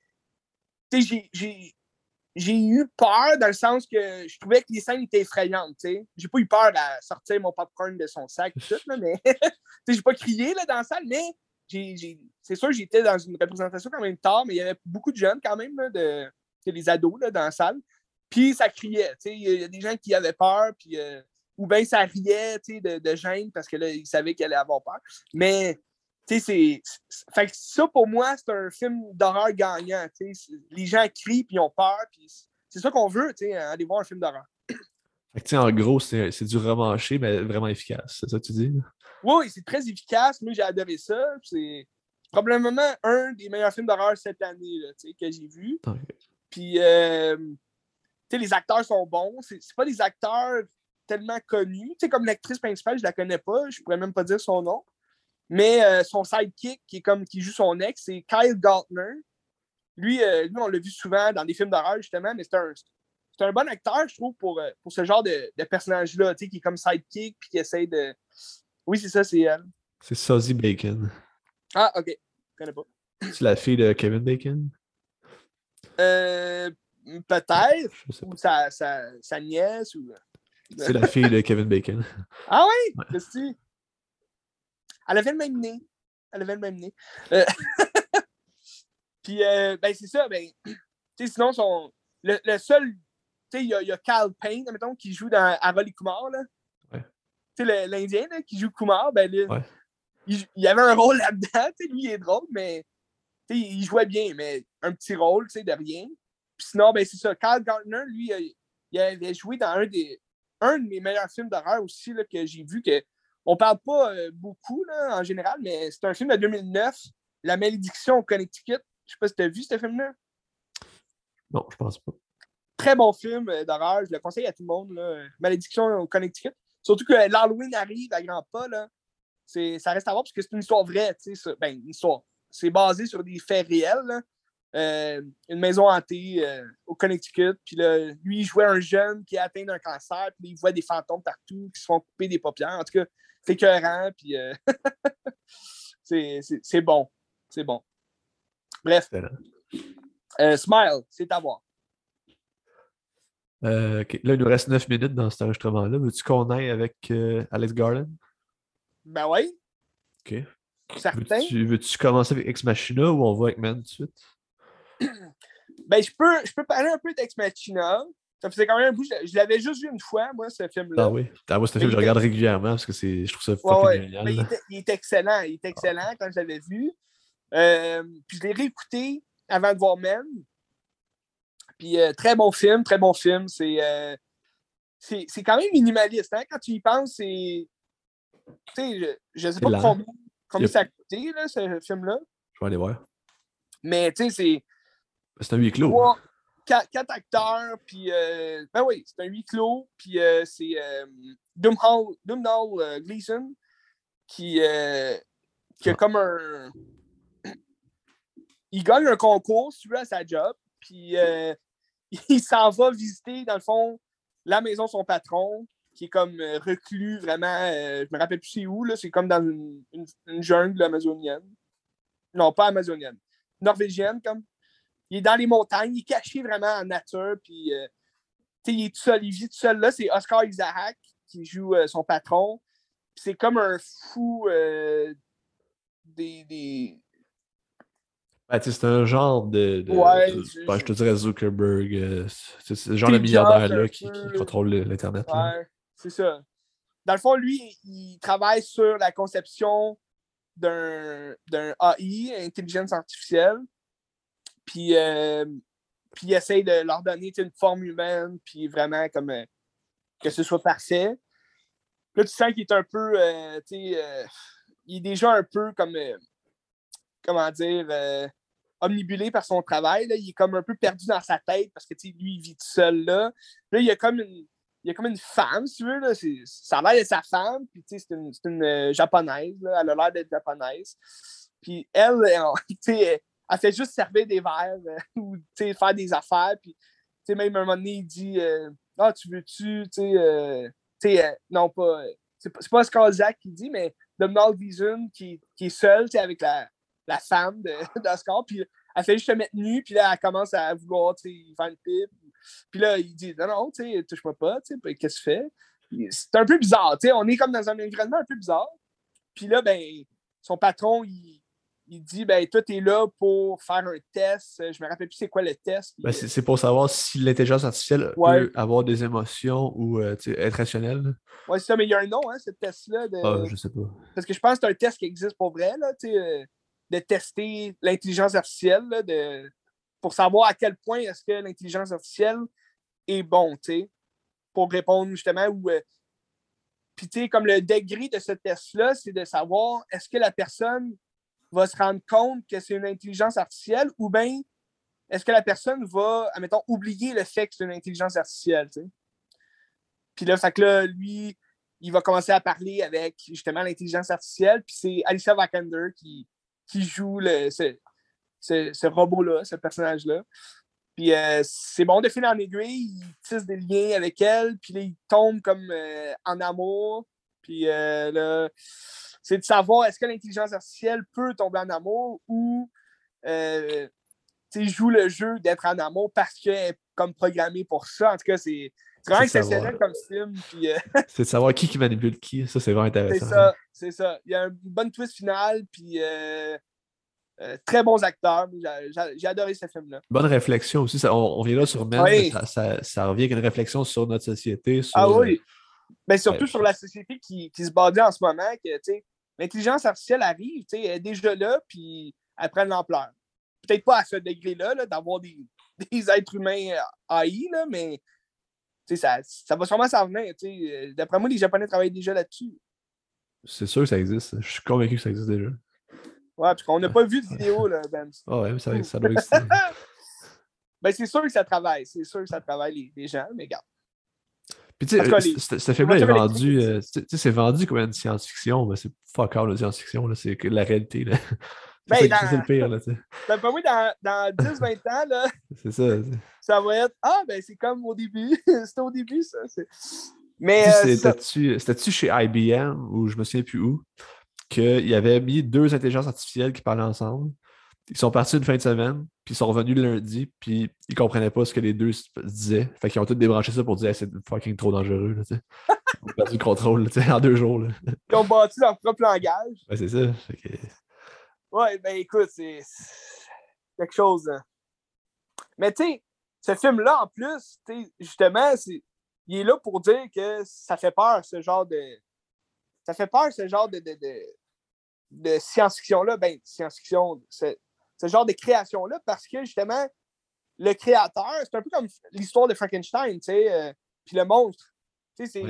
J'ai eu peur dans le sens que je trouvais que les scènes étaient effrayantes. J'ai pas eu peur de sortir mon popcorn de son sac, tout, là, mais j'ai pas crié là, dans la salle, mais c'est sûr j'étais dans une représentation quand même tard, mais il y avait beaucoup de jeunes quand même, là, de, des ados là, dans la salle. Puis ça criait. Il y a des gens qui avaient peur, puis, euh, ou bien ça riait de, de gêne parce que là, ils savaient qu'elle allait avoir peur. Mais c'est. Fait que ça, pour moi, c'est un film d'horreur gagnant. Les gens crient puis ils ont peur. C'est ça qu'on veut, aller voir un film d'horreur. Fait en gros, c'est du remanché, mais vraiment efficace. C'est ça que tu dis? Oui, c'est très efficace. Moi, j'ai adoré ça. C'est probablement un des meilleurs films d'horreur cette année là, que j'ai vu. Puis, euh, les acteurs sont bons. C'est pas des acteurs tellement connus. comme l'actrice principale, je la connais pas. Je pourrais même pas dire son nom. Mais euh, son sidekick, qui est comme qui joue son ex, c'est Kyle Galtner. Lui, euh, lui on l'a vu souvent dans des films d'horreur, justement, mais c'est un, un, bon acteur, je trouve, pour, euh, pour ce genre de, de personnage-là, qui est comme sidekick puis qui essaie de. Oui, c'est ça, c'est elle. C'est Suzy Bacon. Ah, ok. Je connais pas. C'est la fille de Kevin Bacon? Euh, Peut-être. Ou sa, sa, sa, nièce. Ou... C'est la fille de Kevin Bacon. Ah oui? Ouais. Elle avait le même nez. Elle avait le même nez. Euh... Puis, euh, ben, c'est ça. Ben, sinon, son... le, le seul. Tu sais, il y, a, y a Cal Payne, mettons, qui joue dans Harold Kumar. Là. Ouais. Tu sais, l'Indien qui joue Kumar, ben, ouais. il, il, avait un rôle là-dedans. Lui, il est drôle, mais il jouait bien, mais un petit rôle de rien sinon, ben, c'est ça. Carl Gardner, lui, il avait joué dans un, des, un de mes meilleurs films d'horreur aussi là, que j'ai vu. que On parle pas euh, beaucoup là, en général, mais c'est un film de 2009, La malédiction au Connecticut. Je sais pas si tu as vu ce film-là. Non, je pense pas. Très bon film euh, d'horreur. Je le conseille à tout le monde. Là. Malédiction au Connecticut. Surtout que l'Halloween arrive à grands pas. Là. Ça reste à voir parce que c'est une histoire vraie. Ben, une histoire. C'est basé sur des faits réels. Là. Euh, une maison hantée euh, au Connecticut. Puis là, lui, il jouait un jeune qui est atteint d'un cancer, puis il voit des fantômes partout qui se font couper des paupières. En tout cas, c'est écœurant, puis euh, c'est bon. C'est bon. Bref. Smile, c'est à voir. Là, il nous reste 9 minutes dans cet enregistrement-là. Veux-tu qu'on aille avec Alex Garland? Ben oui. OK. Veux-tu veux commencer avec Ex Machina ou on va avec Man tout de suite? Ben, je peux, je peux parler un peu d'Ex Machina. Ça faisait quand même un bout. Je, l'avais juste vu une fois, moi, ce film-là. Ah oui. Ah, moi, c'est un film que je regarde régulièrement parce que c'est, je trouve ça fucking ouais, génial. il, était, il, est excellent. Il est excellent quand je l'avais vu. Euh, puis je l'ai réécouté avant de voir Men. Puis euh, très bon film, très bon film. C'est, euh, c'est, c'est quand même minimaliste. Hein? Quand tu y penses, c'est. Tu sais, je ne sais pas combien, combien ça a coûté, là, ce film-là. Je vais aller voir. Mais tu sais, c'est un huis clos. quatre, acteurs, puis. Euh, ben oui, c'est un huis clos, puis euh, c'est euh, Dumhall, euh, Gleason qui, qui a comme un. Il gagne un concours, veux, à sa job, puis il s'en va visiter, dans le fond, la maison de son patron, qui est comme reclus vraiment. je me rappelle plus c'est où, là, c'est comme dans une, une jungle amazonienne. Non, pas amazonienne. Norvégienne, comme il est dans les montagnes, il est caché vraiment en nature, puis euh, il est tout seul, il vit tout seul là. C'est Oscar Isaac qui joue son patron. C'est comme un fou des, des, ben, c'est un genre de. ouais, ben, je te dirais Zuckerberg. Euh, c'est le genre de milliardaire-là qui, contrôle l'Internet. Ouais, c'est ça. Dans le fond, lui, il travaille sur la conception d'un AI, intelligence artificielle. Puis, euh, puis il essaye de leur donner une forme humaine, puis vraiment comme euh, que ce soit parfait. Là, tu sens qu'il est un peu. il est déjà un peu comme. comment dire omnibulé par son travail. Là. Il est comme un peu perdu dans sa tête parce que lui, il vit tout seul là. Là, il y a comme une, il y a comme une femme, si tu veux. Là. Ça a l'air d'être sa femme. Puis c'est une, une euh, japonaise. Là. Elle a l'air d'être japonaise. Puis elle, elle, elle, fait juste servir des verres euh, ou faire des affaires. Puis même un moment donné, il dit euh, Ah, tu veux-tu, tu sais, non pas. C'est pas, Skarzak qui dit, mais Domhnall Vision qui, qui est seul avec la, la femme d'Oscar, puis elle fait juste se mettre nue, puis là, elle commence à vouloir faire une pipe. Puis là, il dit Non, non, touche-moi pas, sais, qu'est-ce que tu fais? C'est un peu bizarre, tu sais, on est comme dans un environnement un peu bizarre. Puis là, ben, son patron, il, il dit ben toi, tu es là pour faire un test. Je me rappelle plus c'est quoi le test. Ben, c'est pour savoir si l'intelligence artificielle peut avoir des émotions ou euh, être rationnelle. Oui, c'est ça, mais il y a un nom, hein, ce test-là. De... Ah, je sais pas. Parce que je pense que c'est un test qui existe pour vrai, là. Euh, de tester l'intelligence artificielle de, pour savoir à quel point est-ce que l'intelligence artificielle est bon, pour répondre justement ou euh, puis tu sais, comme le degré de ce test-là, c'est de savoir est-ce que la personne va se rendre compte que c'est une intelligence artificielle ou bien est-ce que la personne va, admettons, oublier le fait que c'est une intelligence artificielle, tu sais? Puis là, fait que là, lui, il va commencer à parler avec justement l'intelligence artificielle, puis c'est Alicia Vikander qui, qui joue le, ce, robot-là, ce personnage-là. Puis euh, c'est bon de fil en aiguille, il tisse des liens avec elle, puis là, il tombe comme euh, en amour. Puis euh, là, c'est de savoir est-ce que l'intelligence artificielle peut tomber en amour ou joue le jeu d'être en amour parce qu'elle est comme programmée pour ça. En tout cas, c'est vraiment exceptionnel comme film. c'est de savoir qui qui manipule qui. Ça, c'est vraiment intéressant. C'est ça, c'est ça. Il y a une bonne twist finale, puis euh, euh, très bons acteurs. J'ai adoré ce film-là. Bonne réflexion aussi. on, vient là sur Men, ça, revient avec une réflexion sur notre société. ah oui. Mais ben, surtout sur la société qui, se bâtit en ce moment, que l'intelligence artificielle arrive, elle est déjà là, puis elle prend de l'ampleur. Peut-être pas à ce degré-là, -là, d'avoir des, des, êtres humains AI, là, mais ça, ça va sûrement s'en venir. Euh, d'après moi, les Japonais travaillent déjà là-dessus. C'est sûr que ça existe. Je suis convaincu que ça existe déjà. Ouais, parce qu'on n'a pas vu de vidéo, là, Ben. Ah ouais, ça, ça doit exister. ben, c'est sûr que ça travaille. C'est sûr que ça travaille les, gens, mais regarde. Puis tu sais, ce film-là est vendu, euh, tu sais, c'est vendu comme une science-fiction, mais c'est fuck all la science-fiction, c'est la réalité. Là. Ben, c'est le pire, là, tu sais. Ben, pas moi, dans, dans 10-20 ans, là. C'est ça. Ça va être Ah, ben, c'est comme au début. C'était au début, ça. Mais. Euh, c'était-tu chez IBM ou je me souviens plus où qu'il avait mis deux intelligences artificielles qui parlaient ensemble? Ils sont partis une fin de semaine, puis ils sont revenus le lundi, puis ils comprenaient pas ce que les deux se disaient. Fait qu'ils ont tous débranché ça pour dire c'est fucking trop dangereux. Là, ils ont perdu le contrôle en deux jours. Là. Ils ont bâti leur propre langage. Ouais, c'est ça. Ouais, ben écoute, c'est quelque chose. Hein. Mais tu sais, ce film-là, en plus, justement, il est là pour dire que ça fait peur, ce genre de. Ça fait peur, ce genre de, de, de, science-fiction-là. Ben, science-fiction, ce, genre de création-là, parce que justement, le créateur, c'est un peu comme l'histoire de Frankenstein, tu sais, euh, puis le monstre. Tu sais,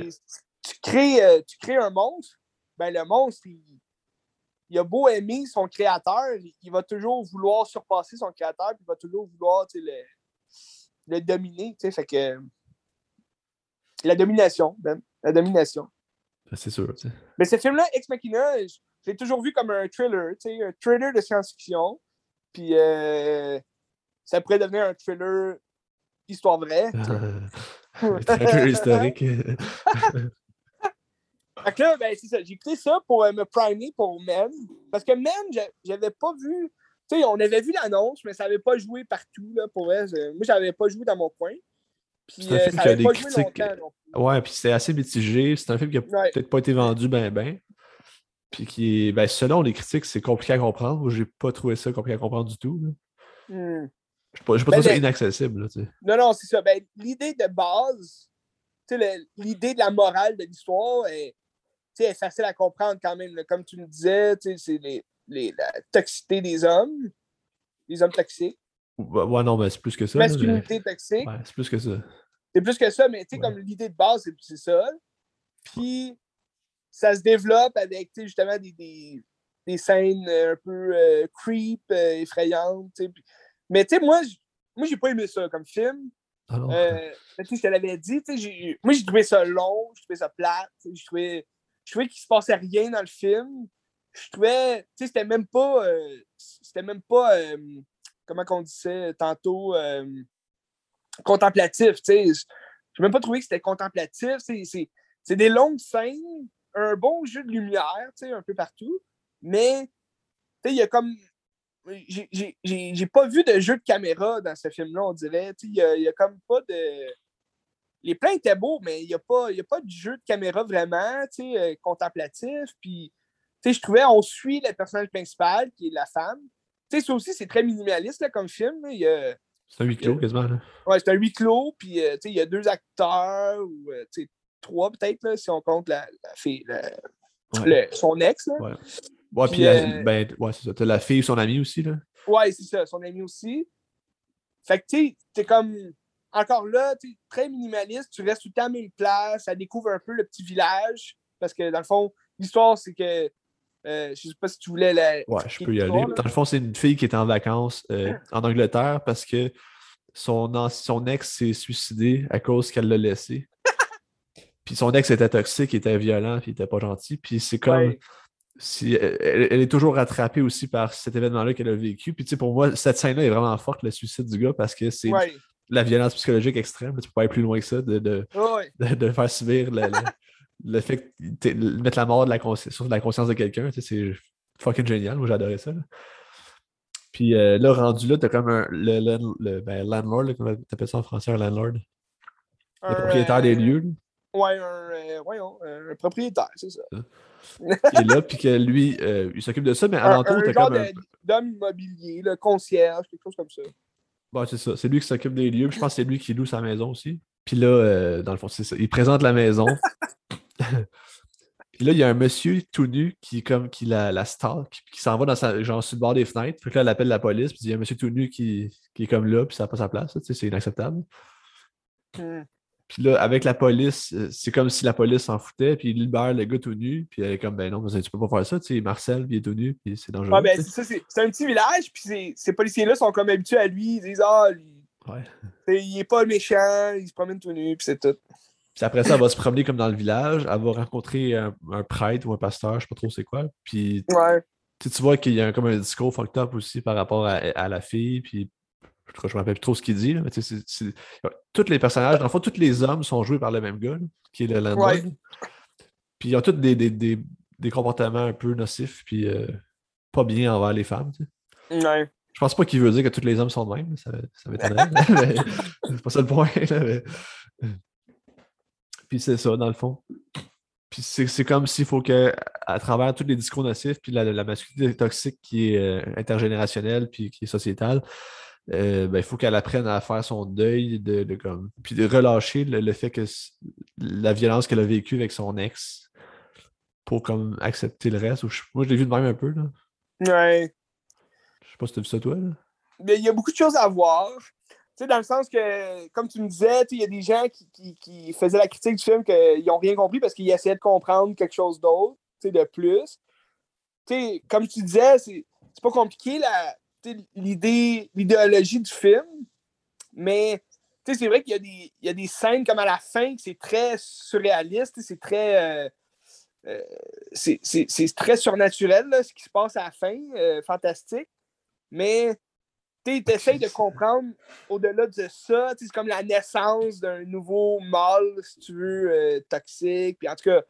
tu, crées, euh, tu crées un monstre, ben le monstre, il, il a beau aimer son créateur, il va toujours vouloir surpasser son créateur, puis il va toujours vouloir le, le dominer. Fait que. La domination, Ben. La domination. C'est sûr. Mais ce film-là, Ex Machina, j'ai toujours vu comme un thriller, un thriller de science-fiction. Puis euh, ça pourrait devenir un thriller histoire vraie. un thriller historique. Fait que là, ben, c'est ça. J'ai écouté ça pour euh, me primer pour Men. Parce que Men, j'avais pas vu. Tu sais, on avait vu l'annonce, mais ça n'avait pas joué partout. Là, pour elle. Moi, j'avais pas joué dans mon coin. Puis C'est un euh, film ça qui a avait des pas joué critiques- longtemps. non. Ouais, puis c'est assez mitigé. C'est un film qui a Ouais. peut-être pas été vendu ben ben. Puis qui est, ben, selon les critiques, c'est compliqué à comprendre. Moi, j'ai pas trouvé ça compliqué à comprendre du tout. là. Hmm. J'ai pas, j'ai pas Ben, ça le- inaccessible. là. Non, non, c'est ça. Ben, l'idée de base, l'idée de la morale de l'histoire est, est facile à comprendre quand même. là. Comme tu me disais, c'est les, les- la toxicité des hommes, les hommes toxiques, Ouais, ouais, non, mais c'est plus que ça. mais- masculinité toxique. Ouais, c'est plus que ça. C'est plus que ça, mais tu sais, Ouais. comme l'idée de base, c'est- c'est ça. Puis ça se développe avec, justement, des, des, des scènes euh, un peu euh, creep, euh, effrayantes, Mais tu sais, moi, moi, j'ai pas aimé ça comme film. Ah non. Euh, je te l'avais dit, moi, j'ai trouvé ça long, j'ai trouvé ça plate, je trouvais, je trouvais qu'il se passait rien dans le film. Je trouvais, tu sais, c'était même pas, c'était même pas, comment qu'on disait tantôt, contemplatif, tu sais. J'ai même pas trouvé que c'était contemplatif, c'est des longues scènes, un bon jeu de lumière, tu sais, un peu partout, mais, tu sais, il y a comme, j'ai- pas vu de jeu de caméra dans ce film-là, on dirait. Tu sais, Il y a, il y a comme pas de. Les plans étaient beaux, mais il n'y a, pas- y a pas de jeu de caméra vraiment tu sais, euh, contemplatif. Puis, tu sais, je trouvais, on suit le personnage principal, qui est la femme. Tu sais, ça aussi, c'est très minimaliste là, comme film. là. Il y a- C'est un huis clos quasiment. là. ouais, c'est un huis clos, puis euh, tu sais, il y a deux acteurs, ou euh, tu sais, trois peut-être, si on compte la, la fille, le- Ouais. le- son ex. Là. Ouais. Ouais, Puis, euh, ben, ouais, c'est ça. T'as la fille ou son ami aussi, là. Ouais, c'est ça, son ami aussi. Fait que, tu sais, t'es comme. Encore là, tu très minimaliste, tu restes tout le temps à la même place, ça découvre un peu le petit village. Parce que, dans le fond, l'histoire, c'est que. euh, je sais pas si tu voulais la. Ouais, je peux y aller. là. Dans le fond, c'est une fille qui est en vacances euh, en Angleterre parce que son, son ex s'est suicidé à cause qu'elle l'a laissé. Puis son ex était toxique, il était violent, puis il était pas gentil. Puis c'est comme Ouais. si elle, elle est toujours rattrapée aussi par cet événement-là qu'elle a vécu. Puis tu sais, pour moi, cette scène-là est vraiment forte, le suicide du gars, parce que c'est Ouais. la violence psychologique extrême. Tu peux pas aller plus loin que ça, de, de, Ouais. de, de faire subir le, le- le fait que t'es- mettre la mort de la sur la conscience de quelqu'un. tu sais, C'est fucking génial. Moi, j'adorais ça. là. Puis euh, là, rendu là, t'as comme un le, le- le- ben, landlord, là, comment t'appelles ça en français, un landlord? Le propriétaire des euh, lieux, Ouais, un, euh, voyons, un propriétaire, c'est ça. qui est là, puis que lui, euh, il s'occupe de ça, mais Un, alentour, un t'as comme un. d'homme immobilier, là, concierge, quelque chose comme ça. Bon, c'est ça. C'est lui qui s'occupe des lieux. puis je pense que c'est lui qui loue sa maison aussi. Puis là, euh, dans le fond, c'est ça. Il présente la maison. puis là, il y a un monsieur tout nu qui, comme, qui la, la stalk, puis qui s'en va dans sa, genre, sur le bord des fenêtres. Puis là, elle appelle la police. Puis il y a un monsieur tout nu qui, qui est comme là, puis ça n'a pas sa place. C'est inacceptable. Hmm. Puis là, avec la police, euh, c'est comme si la police s'en foutait, puis il libère le gars tout nu. Puis elle est comme, ben non, mais tu peux pas faire ça. Tu sais, Marcel, il est tout nu, puis c'est dangereux. Ben, c'est ça, c'est c'est un petit village, puis ces- ces policiers-là sont comme habitués à lui. Ils disent, ah, lui, Ouais. il est pas méchant, il se promène tout nu, puis c'est tout. Puis après ça, elle va se promener comme dans le village. Elle va rencontrer un, un prêtre ou un pasteur, je sais pas trop c'est quoi. Puis Ouais. tu vois qu'il y a un- comme un discours fucked up aussi par rapport à, à la fille. Puis je ne me rappelle plus trop ce qu'il dit. là, mais tous les personnages, dans le fond, tous les hommes sont joués par le même gars, là, qui est le landlord. Ouais. Puis ils ont tous des, des, des- des comportements un peu nocifs, puis euh, pas bien envers les femmes. tu sais. Ouais. Je pense pas qu'il veut dire que tous les hommes sont de même, ça, ça m'étonnerait. c'est pas ça le point. là, mais- Puis c'est ça, dans le fond. Puis c'est c'est comme s'il faut que, à travers tous les discours nocifs, puis la, la masculinité toxique qui est euh, intergénérationnelle, puis qui est sociétale, euh, ben, il faut qu'elle apprenne à faire son deuil, de, de comme, puis de relâcher le, le fait que la violence qu'elle a vécue avec son ex pour comme accepter le reste. Moi, je l'ai vu de même un peu. Là. Ouais. Je sais pas si tu as vu ça toi. Là. Mais il y a beaucoup de choses à voir. Tu sais, dans le sens que, comme tu me disais, il y a des gens qui, qui- qui faisaient la critique du film qu'ils n'ont rien compris parce qu'ils essayaient de comprendre quelque chose d'autre, tu sais, de plus. Tu sais, comme tu disais, c'est c'est pas compliqué la- l'idée, l'idéologie du film, mais c'est vrai qu'il y, a des- il y a des scènes comme à la fin que c'est très surréaliste, c'est très. euh, euh, c'est très surnaturel là, ce qui se passe à la fin, euh, fantastique. Mais tu essaies de comprendre au-delà de ça. C'est comme la naissance d'un nouveau mâle, si tu veux, euh, toxique. Puis en tout cas.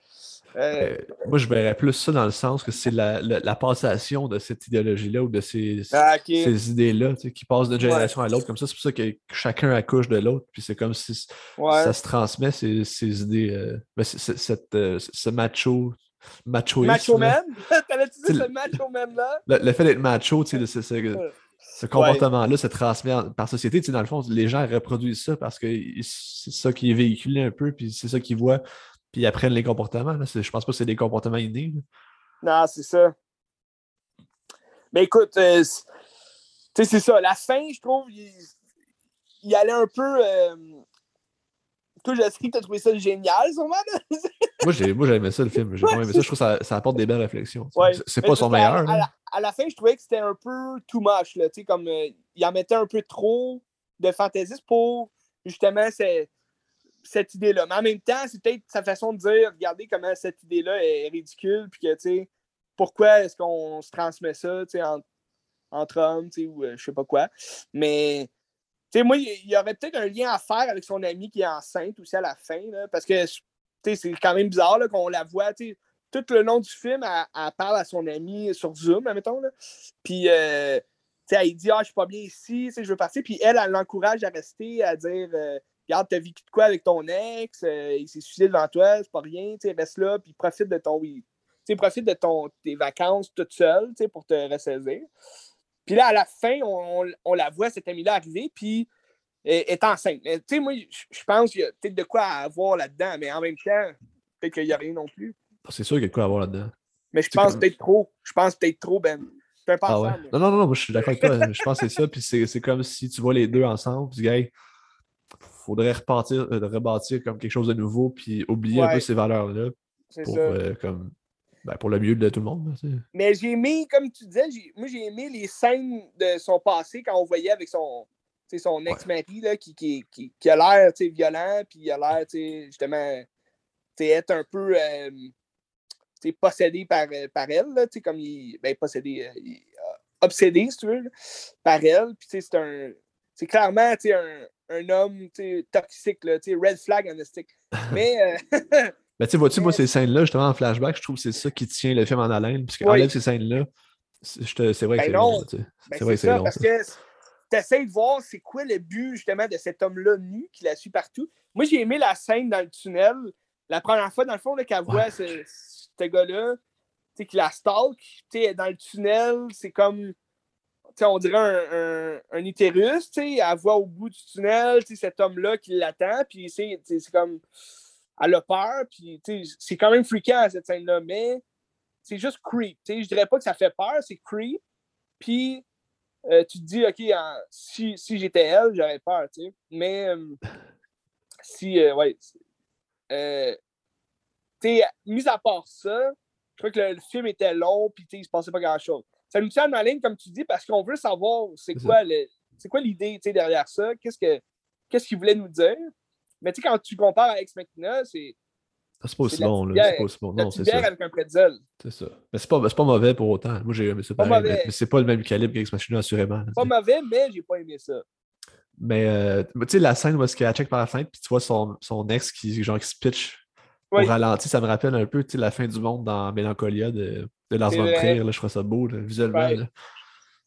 Euh, moi, je verrais plus ça dans le sens que c'est la, la, passation de cette idéologie-là ou de ces, ah, ces idées-là qui passent d'une génération à l'autre comme ça. C'est pour ça que chacun accouche de l'autre. Puis c'est comme si ça se transmet, ces, ces idées. Euh, ben, cette, ce macho. Machoïsme. Macho man? T'avais-tu dit ce macho man-là? Le, fait d'être macho, tu sais, c'est ce comportement-là se transmet par société. Tu sais, dans le fond, les gens reproduisent ça parce que c'est ça qui est véhiculé un peu, puis c'est ça qu'ils voient, puis ils apprennent les comportements. Là. Je pense pas que c'est des comportements innés. Non, c'est ça. Mais écoute, euh, sais, c'est ça. La fin, je trouve, il, il allait un peu. Euh, toi, Jasky, t'as trouvé ça génial, sûrement? moi, j'ai, moi, aimé ça, le film. J'ai aimé ça. Je trouve que ça, ça apporte des belles réflexions. C'est pas son meilleur. À, la, fin, je trouvais que c'était un peu too much. Là, comme, euh, il en mettait un peu trop de fantaisisme pour, justement, cette idée-là. Mais en même temps, c'est peut-être sa façon de dire, regardez comment cette idée-là est ridicule, puis que, tu sais, pourquoi est-ce qu'on se transmet ça, tu sais, entre hommes, tu sais, ou euh, je sais pas quoi. Mais sais, moi, il y aurait peut-être un lien à faire avec son amie qui est enceinte aussi à la fin, parce que c'est quand même bizarre qu'on la voit. Tout le long du film, elle, parle à son amie sur Zoom, admettons. Là. Puis, euh, elle dit Ah, je suis pas bien ici, je veux partir. Puis elle, elle l'encourage à rester, à dire euh, Regarde, t'as vécu de quoi avec ton ex, euh, il s'est suicidé devant toi, c'est pas rien, reste là, puis profite de ton. profite de ton, tes vacances toute seule pour te ressaisir. Puis là, à la fin, on, la voit, cette amie-là, arriver, puis elle est enceinte. Tu sais, moi, je pense qu'il y a peut-être de quoi avoir là-dedans, mais en même temps, peut-être qu'il n'y a rien non plus. C'est sûr qu'il y a de quoi avoir là-dedans. Mais je pense peut-être trop. Je pense peut-être trop, Ben. Ah ouais. Non, non, non, moi, je suis d'accord avec toi. je pense que c'est ça. Puis c'est comme si tu vois les deux ensemble, puis gars, faudrait repartir, euh, rebâtir comme quelque chose de nouveau, puis oublier un peu ces valeurs-là. Pour, euh, comme, ben, pour le mieux de tout le monde. Mais j'ai aimé, comme tu disais, moi j'ai aimé les scènes de son passé quand on voyait avec son, son ex-mari qui, qui, qui, qui, a l'air violent, puis il a l'air justement être un peu euh, possédé par, euh, par elle, là, comme il. Ben, possédé, euh, obsédé, si tu veux, par elle. Puis c'est un. C'est clairement un, un homme toxique, là, red flag the stick. Mais. Ben, tu vois-tu, moi, ces scènes-là, justement, en flashback, je trouve que c'est ça qui tient le film en haleine. Puisque enlève ces scènes-là, c'est vrai que ben c'est long. Ben, c'est vrai que c'est long. Parce que tu essaies de voir c'est quoi le but, justement, de cet homme-là nu qui la suit partout. Moi, j'ai aimé la scène dans le tunnel. La première fois, dans le fond, qu'elle voit ce, ce gars-là, qui la stalk, dans le tunnel, c'est comme on dirait un, un, un utérus, elle voit au bout du tunnel cet homme-là qui l'attend, puis c'est comme elle a peur, puis c'est quand même fréquent cette scène-là, mais c'est juste creep. Je dirais pas que ça fait peur, c'est creep. Puis euh, tu te dis, OK, si, si j'étais elle, j'aurais peur. Mais euh, si, euh, ouais. tu mis à part ça, je crois que le, film était long, puis il se passait pas grand-chose. Ça nous tient en ligne, comme tu dis, parce qu'on veut savoir c'est quoi quoi l'idée derrière ça, qu'est-ce que qu'est-ce qu'il voulait nous dire. Mais tu sais, quand tu compares à Ex Machina, c'est. C'est pas aussi bon, là. C'est pas aussi bon. Non, c'est ça. avec un pretzel. C'est ça. Mais c'est pas, pas mauvais pour autant. Moi, j'ai aimé ça pas pareil, Mais, c'est pas le même calibre qu'Ex Machina, assurément. C'est pas mauvais, mais j'ai pas aimé ça. Mais euh, tu sais, la scène où est-ce qu'elle check par la fenêtre, puis tu vois son, son ex qui, genre, qui se pitch au ralenti, ça me rappelle un peu la fin du monde dans Mélancolia de, de Lars von Trier. Je trouve ça beau, visuellement.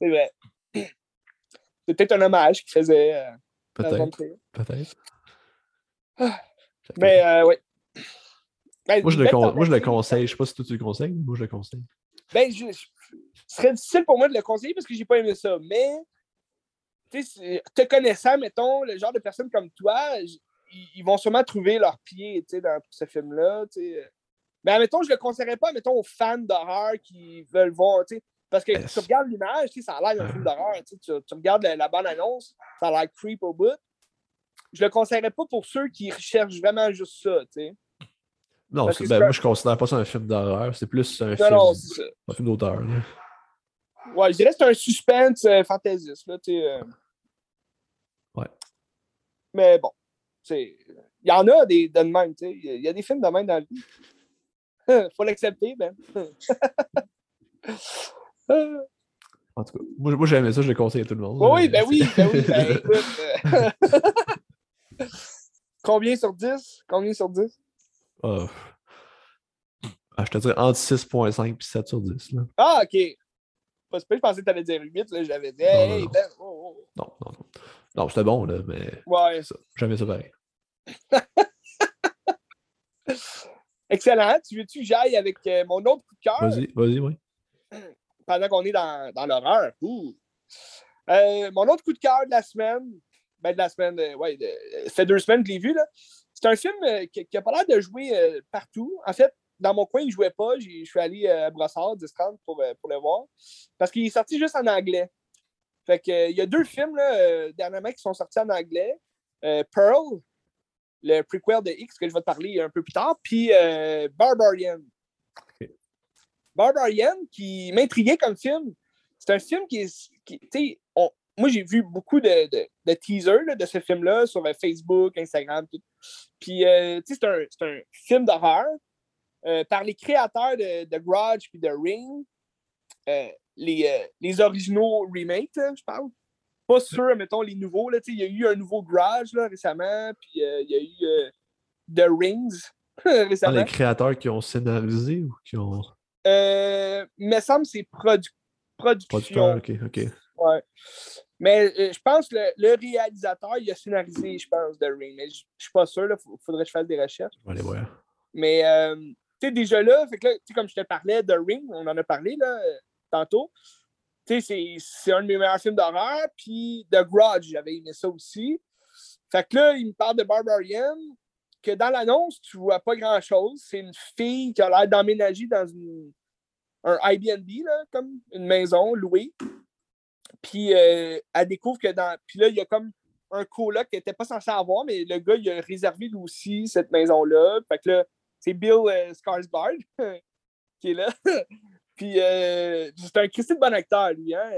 C'est vrai. C'est peut-être un hommage qu'il faisait. Euh, peut-être. Peut-être. Mais euh, oui. Ben, moi, je le, moi, je le conseille. Je sais pas si toi, tu le conseilles. Moi, je le conseille. Ben, je... ce serait difficile pour moi de le conseiller parce que j'ai pas aimé ça. Mais, te connaissant, mettons, le genre de personnes comme toi, ils vont sûrement trouver leur pied dans ce film-là. Mais, mettons, je le conseillerais pas, mettons, aux fans d'horreur qui veulent voir. Parce que tu regardes l'image, ça a l'air d'un film d'horreur. Tu, tu, regardes la, la bande annonce, ça a l'air creep au bout je le conseillerais pas pour ceux qui recherchent vraiment juste ça, tu sais. Non, ben, moi, je considère pas ça un film d'horreur. C'est plus un film, un film d'auteur. Ouais, je dirais que c'est un suspense euh, fantaisiste, là, tu sais. Euh. Ouais. Mais bon, il y en a des de même, tu sais. Il y a des films de même dans le vie. Faut l'accepter, ben. En tout cas, moi, moi j'aimais ça, je le conseille à tout le monde. Oui, ben oui, ben oui, ben écoute. Euh, Combien sur 10? Combien sur 10? Ah. Ah, je te dirais entre 6.5 et 7 sur 10. Là. Ah, ok. Pas je pensais que tu allais dire 8, là, j'avais dit, Non, non, hey, non. ben, oh, oh. Non, non, non. Non, c'était bon, là, mais Ouais. ça, j'aimais ça pareil. Excellent. Tu veux-tu que j'aille avec euh, mon autre coup de cœur? Vas-y, vas-y, oui. pendant qu'on est dans, dans l'horreur? Euh, mon autre coup de cœur de la semaine, ben de la semaine, euh, ouais, de- ça fait deux semaines que je l'ai vu, là. C'est un film euh, qui n'a pas l'air de jouer euh, partout. En fait, dans mon coin, il ne jouait pas. Je suis allé euh, à Brossard, 10-30 pour, euh, pour le voir. Parce qu'il est sorti juste en anglais. Fait que, euh, il y a deux films là, euh, dernièrement qui sont sortis en anglais. Euh, Pearl, le prequel de X que je vais te parler un peu plus tard, puis euh, Barbarian. Barbarian, qui m'intriguait comme film. C'est un film qui est. qui- tu sais, on- moi, j'ai vu beaucoup de, de, de teasers là, de ce film-là sur euh, Facebook, Instagram, tout. Puis, euh, tu sais, c'est un, un film d'horreur euh, par les créateurs de, de Grudge puis de Ring. Euh, les, les originaux remakes, je parle. Pas sûr, mettons, les nouveaux. Là, tu sais, il y a eu un nouveau Grudge là, récemment, puis il y a eu The Rings Ah, récemment. les créateurs qui ont scénarisé ou qui ont. Euh, me semble que c'est produ- production. Producteur, ok, ok. Ouais. Mais euh, je pense que le, le réalisateur, il a scénarisé, je pense, The Ring. Mais je je suis pas sûr, il faudrait que je fasse des recherches. Mais, euh, tu sais, déjà là, fait que là, comme je te parlais, The Ring, on en a parlé là, euh, tantôt. Tu sais, c'est- c'est un de mes meilleurs films d'horreur. Puis The Grudge, j'avais aimé ça aussi. Fait que là, il me parle de Barbarian, que dans l'annonce, tu vois pas grand-chose. C'est une fille qui a l'air d'emménager dans une, un Airbnb, là, comme une maison louée. Puis euh, elle découvre que dans. Puis là, il y a comme un coloc qu'elle n'était pas censé avoir, mais le gars, il a réservé lui aussi cette maison-là. Fait que là, c'est Bill euh, Skarsgård qui est là. Puis euh, c'est un Christy de bon acteur, lui. Hein?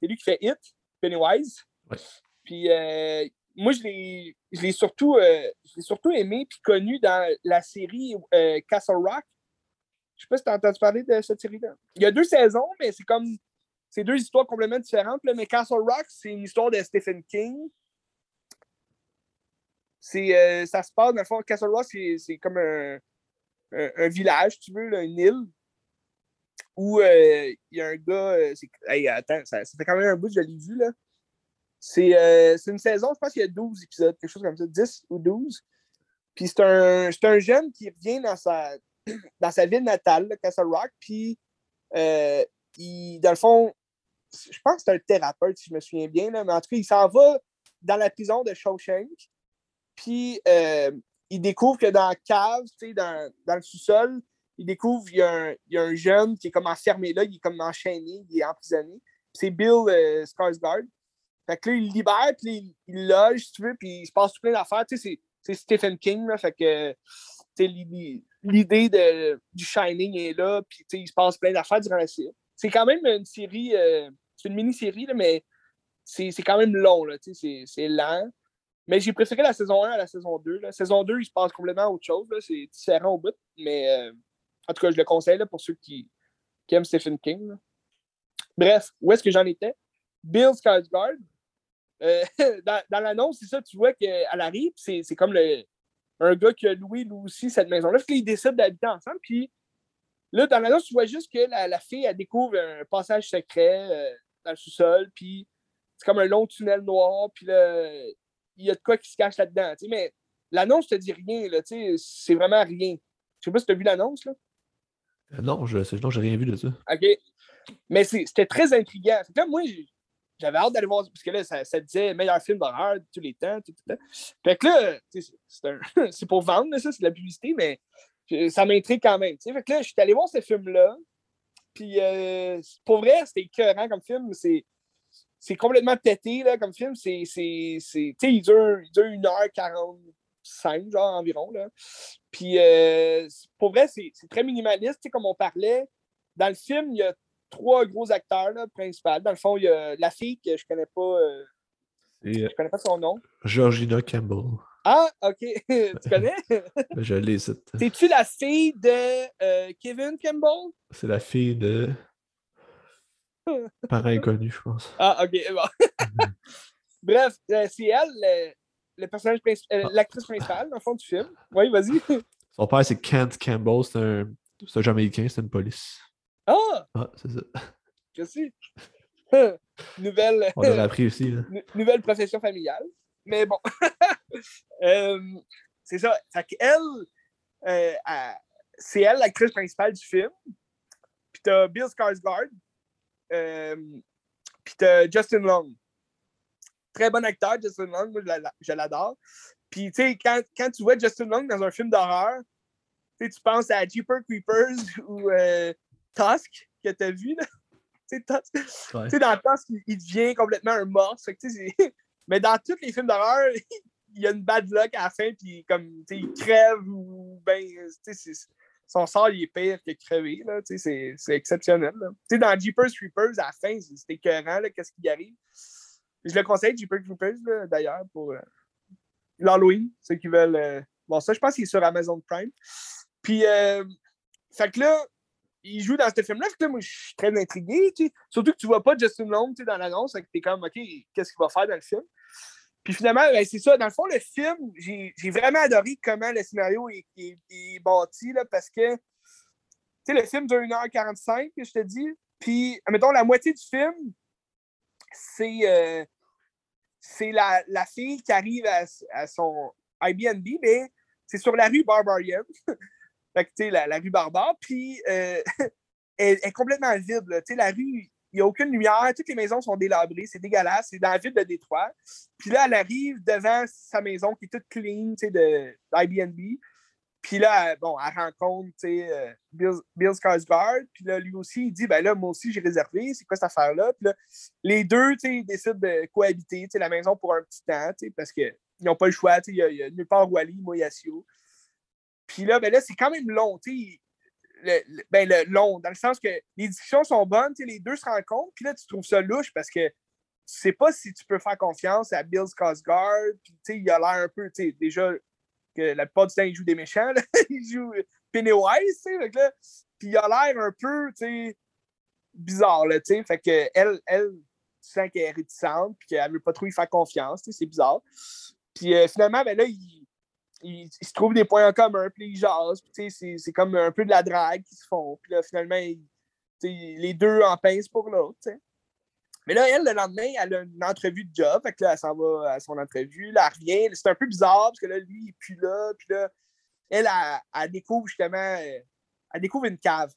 C'est lui qui fait Hit, Pennywise. Ouais. Puis euh, moi, je l'ai je l'ai surtout, je surtout aimé puis connu dans la série Castle Rock. Je sais pas si tu as entendu parler de cette série-là. Il y a deux saisons, mais c'est comme. C'est deux histoires complètement différentes. là. Mais Castle Rock, c'est une histoire de Stephen King. Euh, ça se passe, dans le fond, Castle Rock, c'est, comme un, un, village, tu veux, une île, où euh, il y a un gars. euh, hey, attends, ça, fait quand même un bout je l'ai vu, là. C'est, une saison, je pense qu'il y a 12 épisodes, quelque chose comme ça, 10 ou 12. Puis c'est un, un jeune qui revient dans sa, dans sa ville natale, Castle Rock, puis il, dans le fond, je pense que c'est un thérapeute, si je me souviens bien, là, mais en tout cas, il s'en va dans la prison de Shawshank, puis euh, il découvre que dans la cave, dans, dans le sous-sol, il découvre qu'il y, a un- il y a un jeune qui est comme enfermé là, il est comme enchaîné, il est emprisonné. C'est Bill euh, Skarsgård. Fait que là, il libère, puis il, loge, si tu veux, puis il se passe tout plein d'affaires. Tu sais, c'est- Stephen King, là, fait que l'idée du Shining est là, puis il se passe plein d'affaires durant la série. C'est quand même une série, euh, c'est une mini-série, mais c'est quand même long, c'est- lent. Mais j'ai préféré la saison 1 à la saison 2. La saison 2, il se passe complètement à autre chose. C'est différent au bout. Mais euh, en tout cas, je le conseille là, pour ceux qui, qui aiment Stephen King. là. Bref, où est-ce que j'en étais? Bill Skarsgård. Euh, dans l'annonce, c'est ça, tu vois qu'elle arrive, c'est comme le, un gars qui a loué lui aussi cette maison-là. Puis ils décident d'habiter ensemble. Puis là, dans l'annonce, tu vois juste que la, la fille, elle découvre un passage secret euh, dans le sous-sol. Puis c'est comme un long tunnel noir. Puis là, il y a de quoi qui se cache là-dedans. Mais l'annonce te dit rien. là, tu sais, C'est vraiment rien. Je sais pas si tu as vu l'annonce. là. Euh, Non, je j'ai rien vu de ça. OK. Mais c'était très intriguant. Là, moi, j'avais hâte d'aller voir parce que là, ça, ça disait meilleur film d'horreur de tous les temps. Tout, tout, tout. Fait que là, c'est un- pour vendre, ça, c'est de la publicité, mais ça m'intrigue quand même. Fait que là, je suis allé voir ce film-là. Puis euh, pour vrai, c'était écœurant comme film. C'est. C'est complètement pété là, comme film. C'est. c'est- c'est- il dure, il dure 1h45, genre environ. Là. Puis euh, pour vrai, c'est c'est très minimaliste, comme on parlait. Dans le film, il y a trois gros acteurs là, principaux. Dans le fond, il y a la fille que je connais pas, euh, euh, je connais pas son nom. Georgina Campbell. Ah, ok, tu connais? Je l'ai. C'est-tu la fille de euh, Kevin Campbell? C'est la fille de. Parent inconnu, je pense. Ah, ok, bon. Bref, euh, c'est elle, le, personnage principal, euh, l'actrice principale, dans le fond, du film. Oui, vas-y. Son père, c'est Kent Campbell, c'est un, c'est un Jamaïcain, c'est une police. Ah! Ah, c'est ça. Je sais. nouvelle. On l'a appris aussi. Là. Nouvelle profession familiale. Mais bon. Euh, c'est ça. Fait qu'elle, euh, c'est elle l'actrice principale du film. Puis t'as Bill Skarsgård. Euh, puis t'as Justin Long. Très bon acteur, Justin Long. Moi, je l'adore. Puis, tu sais, quand, quand, tu vois Justin Long dans un film d'horreur, tu penses à Jeeper Creepers ou euh, Tusk que t'as vu, là. Tu sais, dans Tusk, il, devient complètement un monstre. Mais dans tous les films d'horreur, il a une bad luck à la fin, puis comme, il crève ou ben, son sort, il est pire que crever, c'est, exceptionnel, là. dans Jeepers Creepers, à la fin, c'est écœurant, qu'est-ce qui arrive. Je le conseille, Jeepers Creepers, d'ailleurs, pour euh, l'Halloween, ceux qui veulent... Euh, bon, ça, je pense qu'il est sur Amazon Prime. Puis, euh, fait que là, il joue dans ce film-là. Que moi, je suis très intrigué. Surtout que tu vois pas Justin Long, dans l'annonce, fait que t'es comme, OK, qu'est-ce qu'il va faire dans le film? Puis finalement, ben, c'est ça. Dans le fond, le film, j'ai vraiment adoré comment le scénario est, est, bâti, là, parce que, tu sais, le film dure 1h45, je te dis. Puis, mettons, la moitié du film, c'est euh, c'est la, la, fille qui arrive à, son Airbnb, mais c'est sur la rue Barbarian. fait que, tu sais, la, rue Barbare. Puis, euh, elle, est complètement vide, Tu sais, la rue, n'y a aucune lumière, toutes les maisons sont délabrées, c'est dégueulasse, c'est dans la ville de Détroit. Puis là, elle arrive devant sa maison qui est toute clean, tu sais, de Airbnb. Puis là, bon, elle rencontre, tu sais, euh, Bill, Bill Skarsgård. Puis là, lui aussi, il dit, ben là, moi aussi, j'ai réservé, c'est quoi cette affaire-là? Puis là, les deux, tu sais, décident de cohabiter, tu sais, la maison pour un petit temps, tu sais, parce qu'ils n'ont pas le choix, tu sais, il y, a nulle part aller, Moyasio. Puis là, ben là, c'est quand même long, tu sais ben, le long, dans le sens que les discussions sont bonnes, les deux se rencontrent, puis là, tu trouves ça louche parce que tu sais pas si tu peux faire confiance à Bill Skarsgård, puis il a l'air un peu, déjà, que la plupart du temps, il joue des méchants, il joue Pennywise, puis il a l'air un peu, bizarre, là, fait que elle, elle, tu sens qu'elle est réticente, puis qu'elle veut pas trop y faire confiance, c'est bizarre. Puis euh, finalement, ben là, il, ils, se trouvent des points en commun, puis ils jasent. c'est comme un peu de la drague qui se font. Puis là, finalement, les deux en pince pour l'autre. Mais là, elle, le lendemain, elle a une entrevue de job. Fait que là, elle s'en va à son entrevue. Là, elle revient. C'est un peu bizarre parce que là, lui, il est plus là. Puis là, elle, elle, découvre justement. Euh, elle découvre une cave.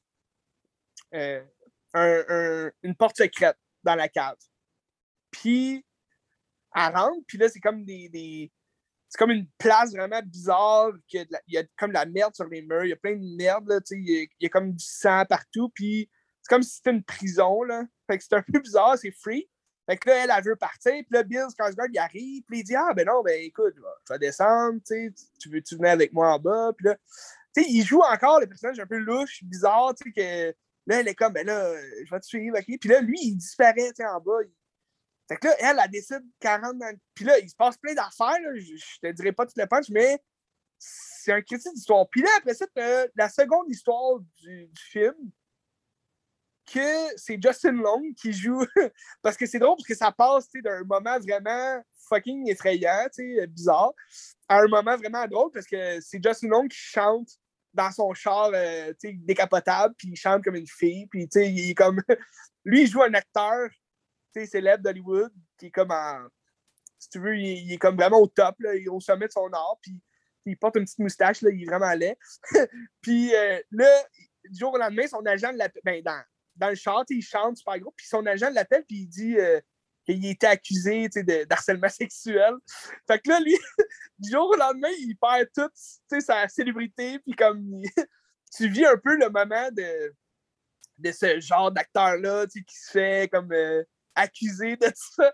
Euh, une porte secrète dans la cave. Puis, elle rentre. Puis là, c'est comme des c'est comme une place vraiment bizarre. Il y, a comme de la merde sur les murs. Il y a plein de merde. Là, il, y a, comme du sang partout. Puis c'est comme si c'était une prison. Là. Fait que c'est un peu bizarre. C'est free. Fait que là, elle, elle veut partir. Puis là, Bill Skarsgård, il arrive. Puis il dit Ah, ben non, ben écoute, je vais descendre. Tu veux-tu venir avec moi en bas? Puis là, tu sais, il joue encore le personnage un peu louche, bizarre. Tu sais, que là, elle est comme Ben là, je vais te suivre. OK? Puis là, lui, il disparaît en bas. Fait que là, elle, elle décide 40 dans... Puis là, il se passe plein d'affaires, je, te dirai pas tout le punch, mais c'est un critique d'histoire. Puis là, après ça, la seconde histoire du, film, que c'est Justin Long qui joue. parce que c'est drôle, parce que ça passe d'un moment vraiment fucking effrayant, bizarre, à un moment vraiment drôle, parce que c'est Justin Long qui chante dans son char euh, décapotable, puis il chante comme une fille, puis il est comme. Lui, il joue un acteur célèbre d'Hollywood, qui est comme en. Si tu veux, il, est comme vraiment au top, là, il est au sommet de son art, puis il porte une petite moustache, là, il est vraiment laid. puis euh, là, du jour au lendemain, son agent l'appelle. Ben, dans, le chant, il chante super gros, puis son agent l'appelle, puis il dit euh, qu'il était accusé d'harcèlement sexuel. Fait que là, lui, du jour au lendemain, il perd toute sa célébrité, puis comme tu vis un peu le moment de, de ce genre d'acteur-là qui se fait comme. Euh, accusé de ça.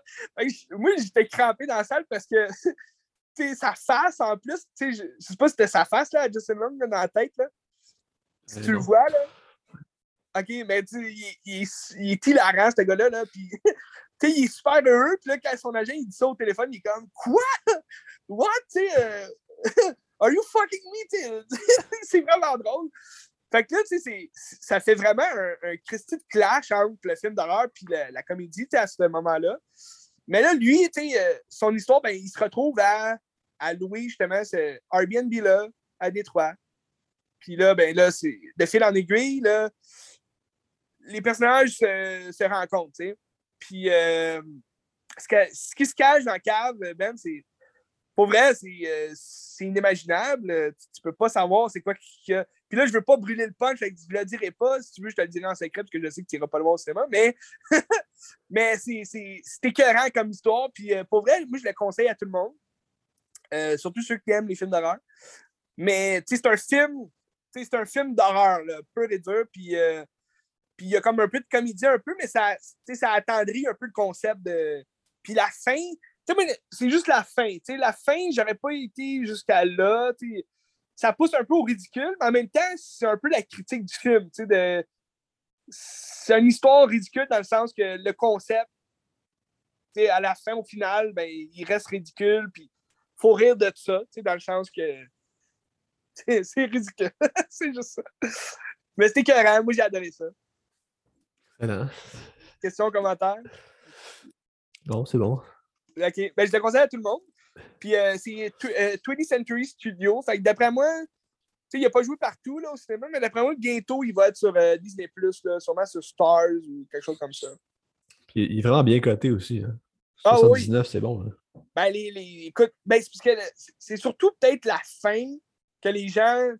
moi, j'étais crampé dans la salle parce que sa face en plus, je, je sais pas si c'était sa face là, à Justin Long dans la tête. Là. Si tu le vois, là. OK, mais tu il, il, il, est hilarant, ce gars-là. Là, puis, il est super heureux. Puis là, quand son agent il dit ça au téléphone, il est comme Quoi? What? Euh, are you fucking me? c'est vraiment drôle. Fait que là, tu sais, ça fait vraiment un, un de clash entre le film d'horreur et la, comédie, à ce moment-là. Mais là, lui, tu sais, euh, son histoire, ben, il se retrouve à, à louer justement ce Airbnb là, à Détroit. Puis là, ben là, c'est de fil en aiguille, là, les personnages se, se rencontrent, tu sais. Puis euh, ce, que, ce, qui se cache dans la cave, Ben, c'est. Pour vrai, c'est euh, inimaginable. Tu, tu, peux pas savoir c'est quoi qui. A... Puis là, je veux pas brûler le punch, fait que je le dirai pas. Si tu veux, je te le dirai en secret, parce que je sais que tu iras pas le voir au cinéma. Mais, mais c'est écœurant comme histoire. Puis euh, pour vrai, moi, je le conseille à tout le monde. surtout ceux qui aiment les films d'horreur. Mais c'est un film. C'est un film d'horreur, peu et dur. Puis puis il y a comme un peu de comédie, un peu, mais ça, ça attendrit un peu le concept de. Puis la fin, c'est juste la fin. La fin, j'aurais pas été jusqu'à là. Ça pousse un peu au ridicule, mais en même temps, c'est un peu la critique du film. De... C'est une histoire ridicule dans le sens que le concept, à la fin, au final, ben, il reste ridicule. Puis faut rire de ça, dans le sens que c'est ridicule. c'est juste ça. Mais c'était écœurant. Moi, j'ai adoré ça. Question, commentaire? Non, c'est bon. OK. Ben, je le conseille à tout le monde. Puis euh, c'est 20th euh, Century Studio. Fait que d'après moi, il n'a pas joué partout là, au cinéma, mais d'après moi, bientôt, il va être sur euh, Disney, là, sûrement sur Stars ou quelque chose comme ça. Puis il est vraiment bien coté aussi. Hein. 79, ah, c'est bon. Hein. Ben, les, les, écoute, ben, c'est surtout peut-être la fin que les gens,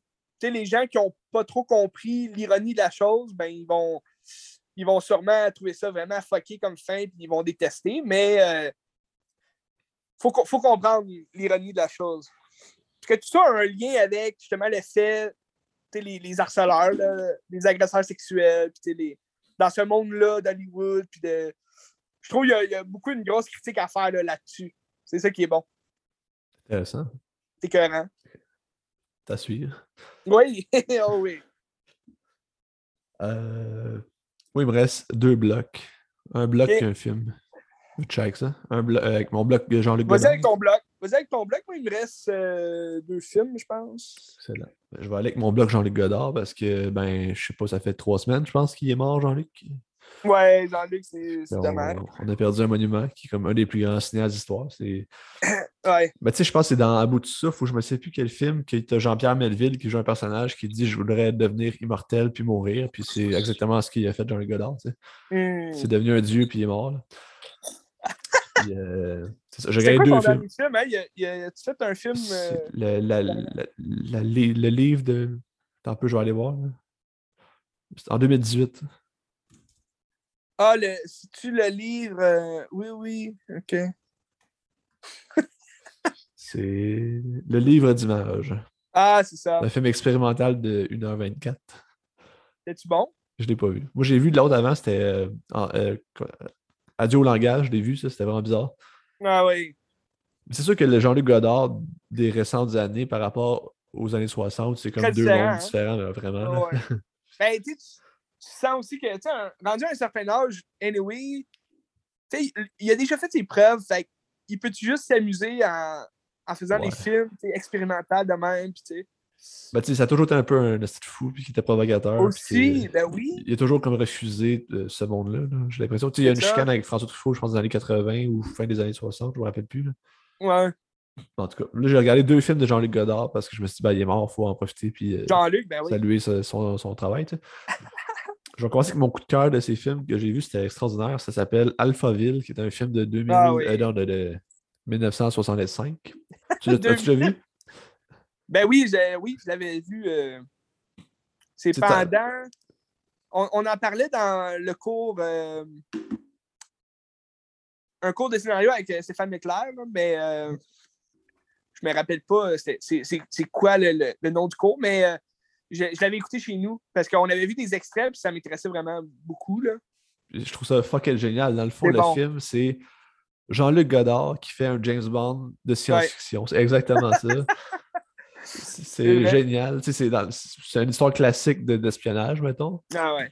tu sais, les gens qui n'ont pas trop compris l'ironie de la chose, ben, ils vont ils vont sûrement trouver ça vraiment fucké comme fin, puis ils vont détester, mais euh, faut, faut comprendre l'ironie de la chose. Parce que tout ça a un lien avec justement l'effet, les, les harceleurs, les agresseurs sexuels, puis les, dans ce monde-là d'Hollywood, puis de. Je trouve qu'il y, a beaucoup une grosse critique à faire là-dessus. c'est ça qui est bon. Intéressant. C'est cohérent. T'as suivi? Oui, oh oui. Euh, moi, il me reste deux blocs. Un bloc et un film. Check ça. Un bloc, euh, avec mon bloc de Jean-Luc Vas-y avec ton bloc. Vas-y avec ton bloc. Moi, il me reste euh, deux films, je pense. Excellent. Ben, je vais aller avec mon bloc Jean-Luc Godard parce que, ben, je sais pas, ça fait trois semaines, je pense, qu'il est mort, Jean-Luc. Ouais, Jean-Luc, c'est dommage. On a perdu un monument qui est comme un des plus grands cinéastes d'histoire. C'est... ouais. Ben, tu sais, je pense que c'est dans À bout de souffle où je ne sais plus quel film, que tu Jean-Pierre Melville qui joue un personnage qui dit Je voudrais devenir immortel puis mourir. Puis c'est exactement ce qu'il a fait, Jean-Luc Godard. Hmm. C'est devenu un dieu puis il est mort. Là. Euh, J'ai gagné deux films. film hein? il a, tu fait un film. Euh, le, la, la, le, livre de. Attends un peu, je vais aller voir. C'est en 2018. Ah, le, si tu le livre, euh, oui, oui, ok. c'est le livre d'image. Ah, c'est ça. Un film expérimental de 1h24. C'est-tu bon? Je ne l'ai pas vu. Moi, j'ai vu de l'autre avant, c'était euh, euh, Adieu au langage, je l'ai vu, ça, c'était vraiment bizarre. Ah oui. C'est sûr que le Jean-Luc Godard des récentes années par rapport aux années 60, c'est comme deux mondes hein? différents, vraiment. Ouais. ben, tu tu sens aussi que, tu sais, rendu à un certain âge, anyway, tu sais, il a déjà fait ses preuves, fait il peut juste s'amuser en, en, faisant des films expérimentaux de même, puis tu sais. Ben, tu sais, ça a toujours été un peu un style fou, puis qui était provocateur. Aussi, ben oui. Il a toujours comme refusé euh, ce monde-là. J'ai l'impression. Il y a une chicane avec François Truffaut, je pense, dans les années 80 ou fin des années 60, je me rappelle plus. Là. Ouais. En tout cas, là, j'ai regardé deux films de Jean-Luc Godard parce que je me suis dit, ben, il est mort, il faut en profiter. Puis, euh, Jean-Luc, ben oui. Saluer son, son travail. Je vais commencer avec mon coup de cœur de ces films que j'ai vu, c'était extraordinaire. Ça s'appelle Alphaville, qui est un film de, 2000, ah euh, de, 1965. tu l'as vu? Ben oui, oui je l'avais vu. Euh, c'est pendant. On, on, en parlait dans le cours. Euh, un cours de scénario avec Stéphane Leclerc, mais je me rappelle pas c'est quoi le, le, nom du cours, mais je, l'avais écouté chez nous parce qu'on avait vu des extraits et ça m'intéressait vraiment beaucoup. Là. Je trouve ça fucking génial. Dans le fond, le film, c'est Jean-Luc Godard qui fait un James Bond de science-fiction. C'est exactement ça. c'est génial. c'est, une histoire classique d'espionnage, mettons. Ah ouais.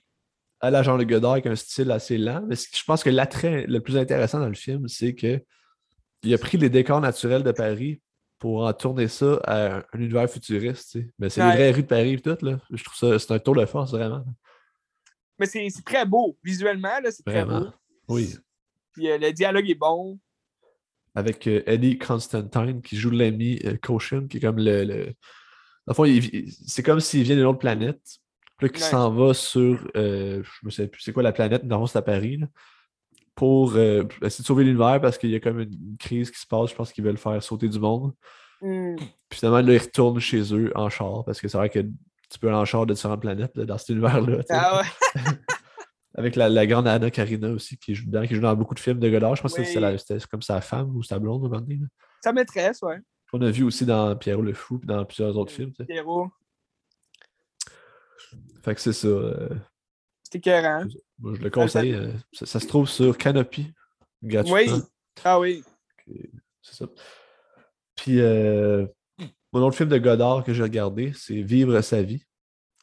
À la Jean-Luc Godard avec un style assez lent. Mais je pense que l'attrait le plus intéressant dans le film, c'est que il a pris les décors naturels de Paris pour en tourner ça à un univers futuriste. Mais c'est Ouais. les vraies rues de Paris et tout. Là. Je trouve ça, c'est un tour de force, vraiment. Mais c'est très beau. Visuellement, c'est très Vraiment. beau. Oui. Puis euh, le dialogue est bon. Avec euh, Eddie Constantine qui joue l'ami euh, Caution, qui est comme le. le... Dans le fond, c'est comme s'il vient d'une autre planète. Puis qui s'en va sur. euh, je me sais plus c'est quoi la planète, fond, c'est à Paris. là, pour euh, essayer de sauver l'univers parce qu'il y a comme une, crise qui se passe. Je pense qu'ils veulent faire sauter du monde. Hmm. Puis finalement, là, ils retournent chez eux en char parce que c'est vrai que tu peux aller en char de différentes planètes là, dans cet univers-là. Ah ouais. Avec la, la grande Anna Karina aussi qui joue dedans, qui joue dans beaucoup de films de Godard. Je pense que Oui. c'était comme sa femme ou sa blonde un moment donné. là. Sa maîtresse, ouais. On a vu aussi dans Pierrot le Fou puis dans plusieurs autres films. tu sais. Pierrot. Fait que c'est ça. euh, C'est écœurant. moi, je le conseille. euh, ça, ça se trouve sur Canopy. Gratuitement. Oui. Ah oui. C'est ça. Puis, euh, mon autre film de Godard que j'ai regardé, c'est Vivre sa vie,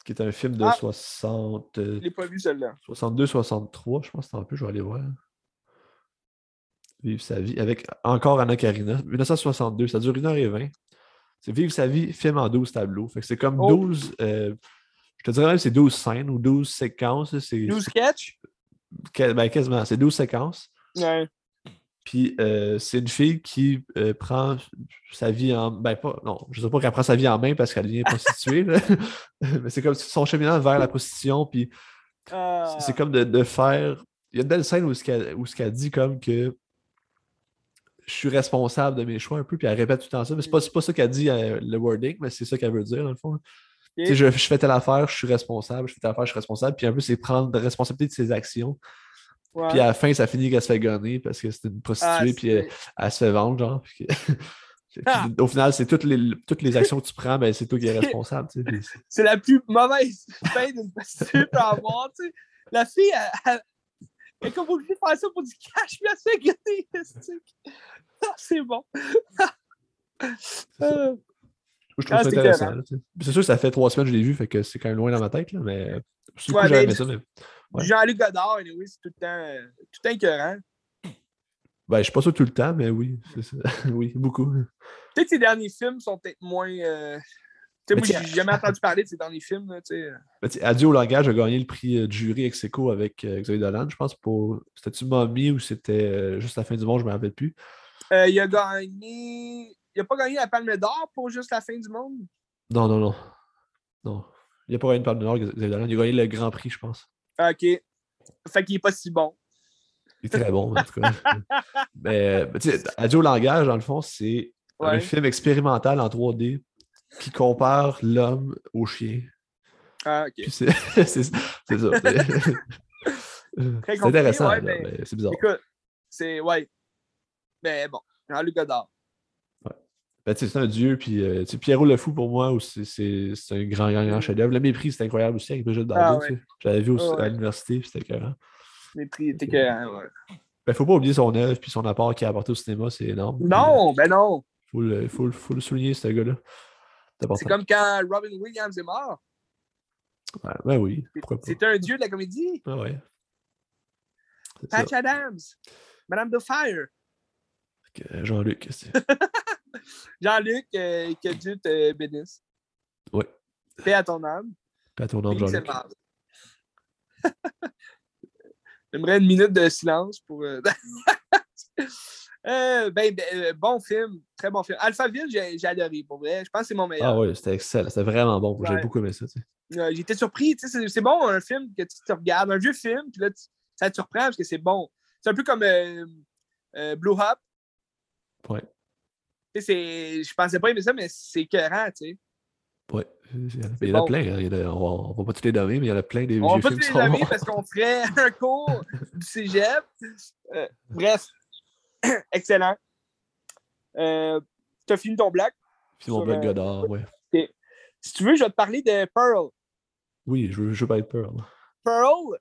qui est un film de Ah. 60, euh, Je l'ai pas vu, celle-là. 62-63, je pense que c'est un peu, je vais aller voir. Vivre sa vie, avec encore Anna Karina, 1962, ça dure 1h20. C'est Vivre sa vie, film en 12 tableaux. Fait que c'est comme Oh. 12, euh, je te dirais même que c'est 12 scènes ou 12 séquences. là, C'est, 12 sketch? c'est- ben, quasiment, c'est 12 séquences. Ouais. Puis euh, c'est une fille qui euh, prend sa vie en. Ben, pas. Non, je ne sais pas qu'elle prend sa vie en main parce qu'elle devient prostituée. Mais c'est comme son cheminement vers la prostitution. Puis Ah. c'est comme de, de faire. Il y a une belle scène où ce qu'elle qu'elle dit comme que je suis responsable de mes choix un peu, puis elle répète tout le temps ça. Mais c'est pas, c'est pas ça qu'elle dit euh, le wording, mais c'est ça qu'elle veut dire dans le fond. Sais, Je, je fais telle affaire, je suis responsable, je fais telle affaire, je suis responsable. Puis un peu, c'est prendre la responsabilité de ses actions. Ouais. Puis à la fin, ça finit qu'elle se fait gonner parce que c'est une prostituée, Ah, puis elle, c'est- elle se fait vendre, genre. puis que- puis Ah. Au final, c'est toutes les, toutes les actions que tu prends, ben, c'est toi qui es responsable. tu sais, puis c'est- la plus mauvaise fin d'une prostituée peut avoir, tu sais. La fille, elle, elle- elle est comme obligée de faire ça pour du cash, puis elle se fait esti. Ah, c'est bon. Euh, Je trouve Ah, ça intéressant. C'est sûr que ça fait trois semaines que je l'ai vu, fait que c'est quand même loin dans ma tête, là, mais Ouais, coup, mais- aimé ça. Mais... Ouais. Jean-Luc Godard, anyway, c'est tout le temps, tout le temps écœurant. Ben, je suis pas sûr tout le temps, mais oui, c'est ça. oui, beaucoup. Peut-être que ses derniers films sont peut-être moins. euh, Tu sais, moi, j'ai jamais entendu parler de ses derniers films, là. Ben, Adieu au langage a gagné le prix euh, du jury ex aequo avec euh, Xavier Dolan, je pense, pour. C'était-tu Mommy ou c'était euh, juste la fin du monde, je me rappelle plus. Il a gagné. Il a pas gagné la Palme d'Or pour juste la fin du monde? Non, non, non. Non. Il a pas gagné le Palme d'Or, Xavier Dolan. Il a gagné le Grand Prix, je pense. Ah, OK. Fait qu'il est pas si bon. Il est très bon, en tout cas. Mais, mais tu sais, Adieu au langage, dans le fond, c'est un film expérimental en 3D qui compare l'homme au chien. Ah, OK. C'est ça. C'est intéressant, ouais, mais c'est bizarre. Écoute, c'est. Ouais. Mais bon, Jean-Luc Godard. Ben, c'est un dieu, puis euh, Pierrot le Fou, pour moi, aussi, c'est un grand, grand, grand chef-d'œuvre. Le mépris, c'est incroyable aussi avec Brigitte Bardot. Mm. Ah, tu sais. Je l'avais vu aussi ouais. à l'université, puis c'était écœurant. Les prix étaient écœurants, ouais. Ben, faut pas oublier son œuvre, puis son apport qu'il a apporté au cinéma, c'est énorme. Puis, Non, ben non. Faut le, faut, le- faut le souligner, ce gars-là. C'est comme quand Robin Williams est mort. Ouais, ben oui. C'était un dieu de la comédie. Ah ouais. Ça. Patch Adams. Madame de Fire. Que, Jean-Luc, c'est- Jean-Luc, euh, que Dieu te bénisse. Ouais. Paix à ton âme. Pas ton nom, Puis Jean-Luc. J'aimerais une minute de silence pour. euh, Euh, ben, ben, bon film, très bon film. Alphaville, j'ai j'ai adoré, pour vrai. Je pense que c'est mon meilleur. Ah ouais, c'était excellent. C'était vraiment bon. J'ai beaucoup aimé ça. tu sais. Euh, J'étais surpris. tu sais, C'est c'est bon, un film que tu te regardes, un vieux film, puis là, tu- ça te surprend parce que c'est bon. C'est un peu comme euh, Blue Hop. Ouais. Je pensais pas aimer ça, mais c'est écœurant, tu sais. Ouais. Il y en a plein. hein. Il y en a- on, va, on va pas tous les nommer, mais il y en a plein des On vieux va pas films tous les nommer parce qu'on ferait un cours du cégep. Euh, bref, excellent. Euh, tu as fini ton black. Puis mon Black euh, Godard, ouais. Si tu veux, je vais te parler de Pearl. Oui, je veux, je veux pas être peur. là. Pearl,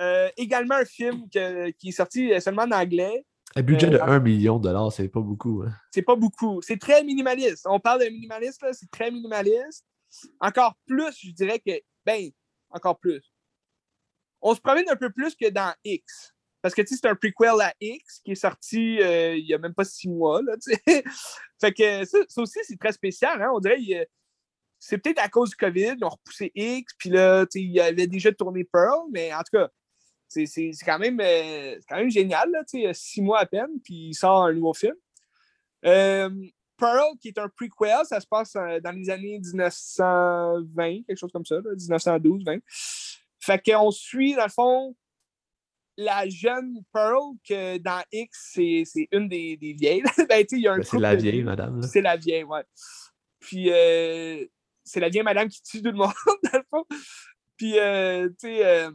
euh, également un film que- qui est sorti seulement en anglais. Un budget de Euh, 1 million de dollars, c'est pas beaucoup. Hein. C'est pas beaucoup. C'est très minimaliste. On parle de minimaliste, là, c'est très minimaliste. Encore plus, je dirais que. Ben, encore plus. On se promène un peu plus que dans X. Parce que c'est un prequel à X qui est sorti euh, il n'y a même pas six mois. Là, fait que ça, aussi, c'est très spécial. Hein? On dirait c'est peut-être à cause du COVID, ils ont repoussé X, puis là, il y avait déjà tourné Pearl, mais en tout cas, c'est quand, même, euh, quand même génial. Là, six mois à peine, puis il sort un nouveau film. Euh, Pearl, qui est un prequel, ça se passe dans les années 1920, quelque chose comme ça, 1912-20. Fait qu'on suit, dans le fond, la jeune Pearl, que dans X, c'est une des, des vieilles. ben, ben c'est la vieille, madame. C'est la vieille, ouais. Puis, euh, c'est la vieille madame qui tue tout le monde, dans le fond. Puis, euh, tu sais, euh,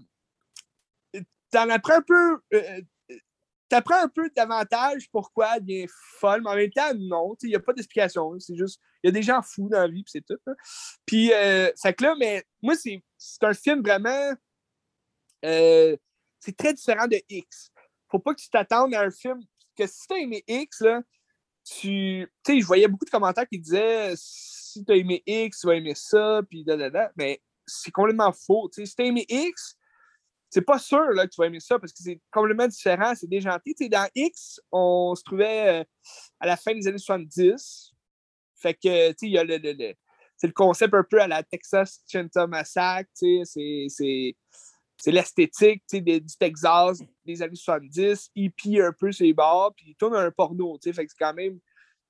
t'en apprends un peu. t'apprends un peu davantage pourquoi elle devient folle, mais en même temps, non, il n'y a pas d'explication. C'est juste, il y a des gens fous dans la vie, puis c'est tout. Puis, ça que là, mais moi, c'est un film vraiment c'est très différent de X. Faut pas que tu t'attendes à un film. Que si t'as aimé X, là, tu. Tu sais, je voyais beaucoup de commentaires qui disaient si t'as aimé X, tu vas aimer ça, puis da, da, da. Mais c'est complètement faux. Tu sais, si t'as aimé X, c'est pas sûr là, que tu vas aimer ça parce que c'est complètement différent, c'est déjanté. Tu dans X, on se trouvait euh, à la fin des années 70. Fait que, tu sais, il y a le, le, c'est le concept un peu à la Texas Chainsaw Massacre, tu c'est l'esthétique du Texas des années 70, hippie un peu sur les bords, puis il tourne un porno. Fait que c'est quand même.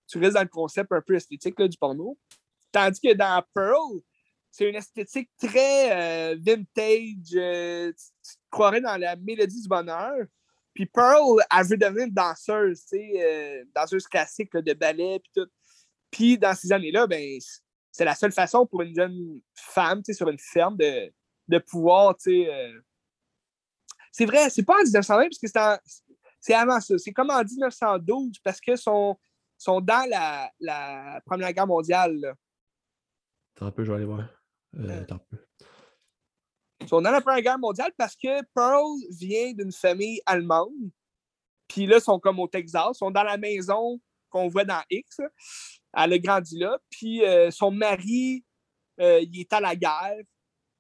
Tu restes dans le concept un peu esthétique là, du porno. Tandis que dans Pearl, c'est une esthétique très euh, vintage. Euh, tu, te croirais dans la mélodie du bonheur. Puis Pearl, elle veut devenir une danseuse, tu sais, euh, danseuse classique de ballet, puis tout. Puis dans ces années-là, ben, c'est la seule façon pour une jeune femme, tu sais, sur une ferme, de, de pouvoir, tu sais. C'est vrai, c'est pas en 1920 parce que c'est avant ça. C'est comme en 1912 parce que sont, sont dans la, la Première Guerre mondiale. Attends un peu, je vais aller voir. Euh, euh. attends un peu. Ils sont dans la Première Guerre mondiale parce que Pearl vient d'une famille allemande. Puis là, ils sont comme au Texas. Ils sont dans la maison qu'on voit dans X. Elle a grandi là. Puis son mari, il est à la guerre.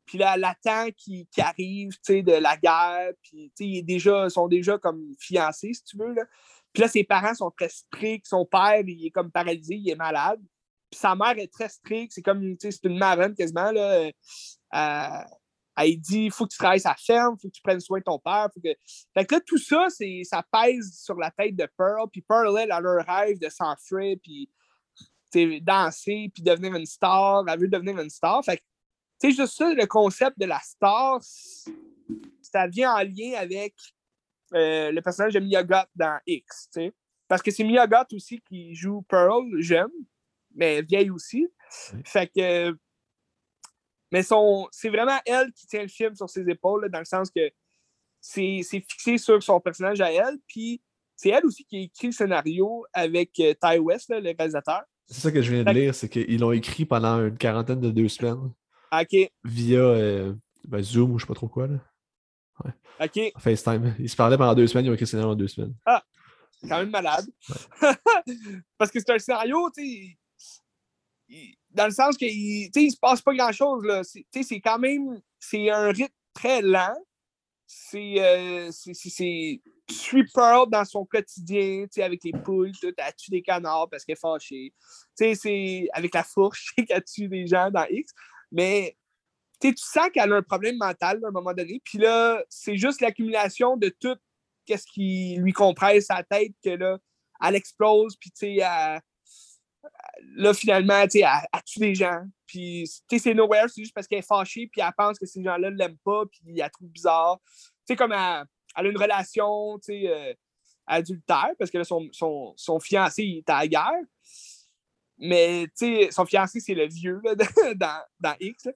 Puis là, elle attend qu'il arrive, tu sais, de la guerre. Puis, tu sais, ils, déjà, sont déjà comme fiancés, si tu veux. Là. Puis là, ses parents sont très stricts. Son père, il est comme paralysé, il est malade. Sa mère est très stricte. C'est comme, tu sais, c'est une marraine quasiment, là. Euh, elle dit, il faut que tu travailles sa ferme, il faut que tu prennes soin de ton père. Faut que... Fait que là, tout ça, ça pèse sur la tête de Pearl. Puis Pearl, elle, a le rêve de s'enfuir, puis danser, puis devenir une star. Elle veut devenir une star. Fait que c'est juste ça, le concept de la star, ça vient en lien avec euh, le personnage de Miyagot dans X. Parce que c'est Miyagot aussi qui joue Pearl, jeune, mais vieille aussi. Fait que. Mais c'est vraiment elle qui tient le film sur ses épaules, dans le sens que c'est fixé sur son personnage à elle. Puis c'est elle aussi qui a écrit le scénario avec euh, Ty West, le réalisateur. C'est ça que je viens de lire, c'est qu'ils l'ont écrit pendant une quarantaine de deux semaines. OK. Via euh, ben, Zoom ou je sais pas trop quoi. Là. Ouais. OK. FaceTime. Ils se parlaient pendant deux semaines, ils ont écrit le scénario en deux semaines. Ah, c'est quand même malade. Parce que c'est un scénario, tu sais, dans le sens qu'il ne se passe pas grand-chose. C'est quand même, c'est un rythme très lent. C'est, euh, tu suis Pearl dans son quotidien, avec les poules, tu as des canards parce qu'elle est fâchée. C'est avec la fourche qu'elle tue des gens dans X. Mais tu sens qu'elle a un problème mental à un moment donné. Puis là, c'est juste l'accumulation de tout ce qui lui compresse sa tête que là, elle explose. Puis tu sais, là, finalement, tu sais, elle, tue des gens. Puis, tu sais, c'est nowhere, c'est juste parce qu'elle est fâchée, puis elle pense que ces gens-là ne l'aiment pas, puis elle trouve bizarre. Tu sais, comme elle, a une relation, tu sais, euh, adultère, parce que là, son, son, son fiancé, il est à la guerre. Mais, tu sais, son fiancé, c'est le vieux là, dans, dans, X.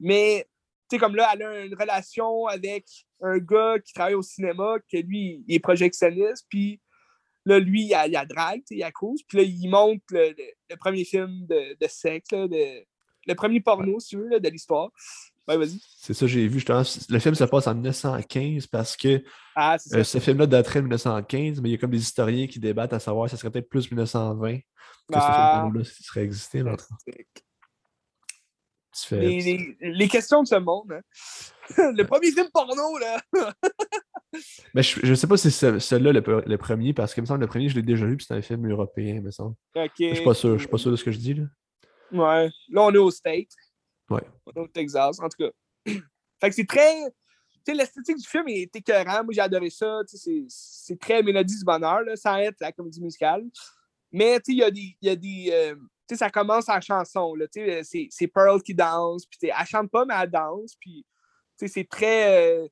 Mais, tu sais, comme là, elle a une relation avec un gars qui travaille au cinéma, que lui, il est projectionniste, puis là, lui, il a, il a drague, il a cause, puis là, il montre le, le, premier film de, de sexe, là, de, le premier porno, si tu veux, là, de l'histoire. Ouais, vas-y. C'est ça, j'ai vu. Le film se passe en 1915 parce que ah, euh, ce film-là daterait de 1915, mais il y a comme des historiens qui débattent à savoir si ça serait peut-être plus 1920 que ce ah. film-là serait existé. Les, les, les, questions de ce monde. Hein. Le premier film porno, là. Mais je, je sais pas si c'est celui-là le, le, premier, parce que me semble le premier, je l'ai déjà vu, puis c'est un film européen, me semble. Je suis pas sûr, je suis pas sûr de ce que je dis. Là. Ouais. Là, on est au State. Ouais. On est au Texas, en tout cas. fait que c'est très. Tu sais, l'esthétique du film est écœurant. Moi, j'ai adoré ça. C'est très mélodie du bonheur, là, sans être la comédie musicale. Mais, tu sais, il y a des. Y a des euh, tu sais, ça commence en chanson, là. Tu sais, c'est Pearl qui danse. Puis, elle chante pas, mais elle danse. Puis, tu sais, c'est très. Euh,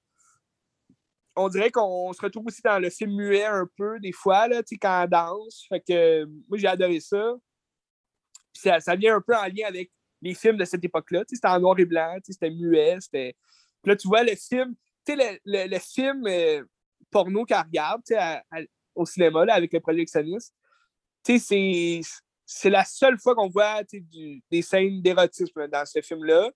on dirait qu'on se retrouve aussi dans le film muet un peu, des fois, là, quand elle danse. Fait que, moi, j'ai adoré ça. Puis ça, vient un peu en lien avec les films de cette époque-là. C'était en noir et blanc, c'était muet. C'était... Puis là, tu vois le film, tu sais, le, le, film euh, porno qu'elle regarde à, au cinéma là, avec le projectionniste, tu sais, c'est, la seule fois qu'on voit des scènes d'érotisme dans ce film-là.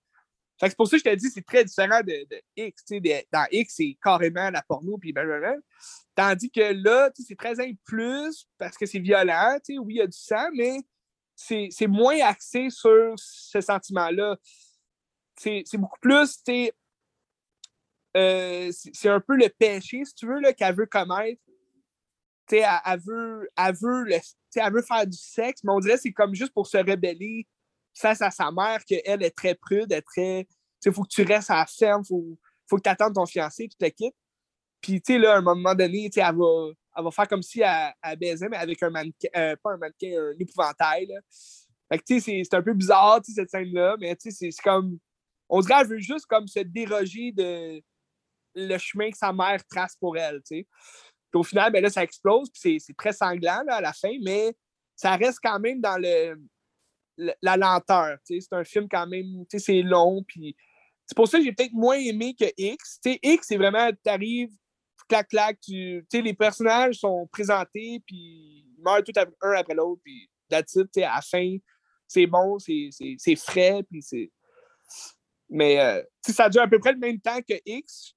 C'est pour ça que je te dis c'est très différent de, X. Dans X, c'est carrément la porno, puis blablabla. Tandis que là, c'est très plus parce que c'est violent. Oui, il y a du sang, mais c'est moins axé sur ce sentiment-là. C'est beaucoup plus, euh, c'est un peu le péché, si tu veux, qu'elle veut commettre. Elle, elle, veut, elle, veut le, elle veut faire du sexe, mais on dirait que c'est comme juste pour se rebeller face à sa mère, qu'elle est très prude, elle très. Il faut que tu restes à la ferme, il faut, faut que tu attendes ton fiancé, tu te quittes. Puis, tu sais, là, à un moment donné, elle va, elle va faire comme si elle, baisait, mais avec un mannequin, euh, pas un mannequin, un épouvantail. Là. Fait que, tu sais, c'est un peu bizarre, cette scène-là, mais tu sais, c'est comme. On dirait qu'elle veut juste comme se déroger de le chemin que sa mère trace pour elle, tu sais. Puis au final, ben là, ça explose, puis c'est très sanglant là, à la fin, mais ça reste quand même dans le, la lenteur. C'est un film quand même, c'est long, puis c'est pour ça que j'ai peut-être moins aimé que X. X, c'est vraiment, tu arrives, clac, clac, tu les personnages sont présentés, puis ils meurent tout un après l'autre, puis that's it, à la fin, c'est bon, c'est frais, puis c'est... Mais euh, ça dure à peu près le même temps que X,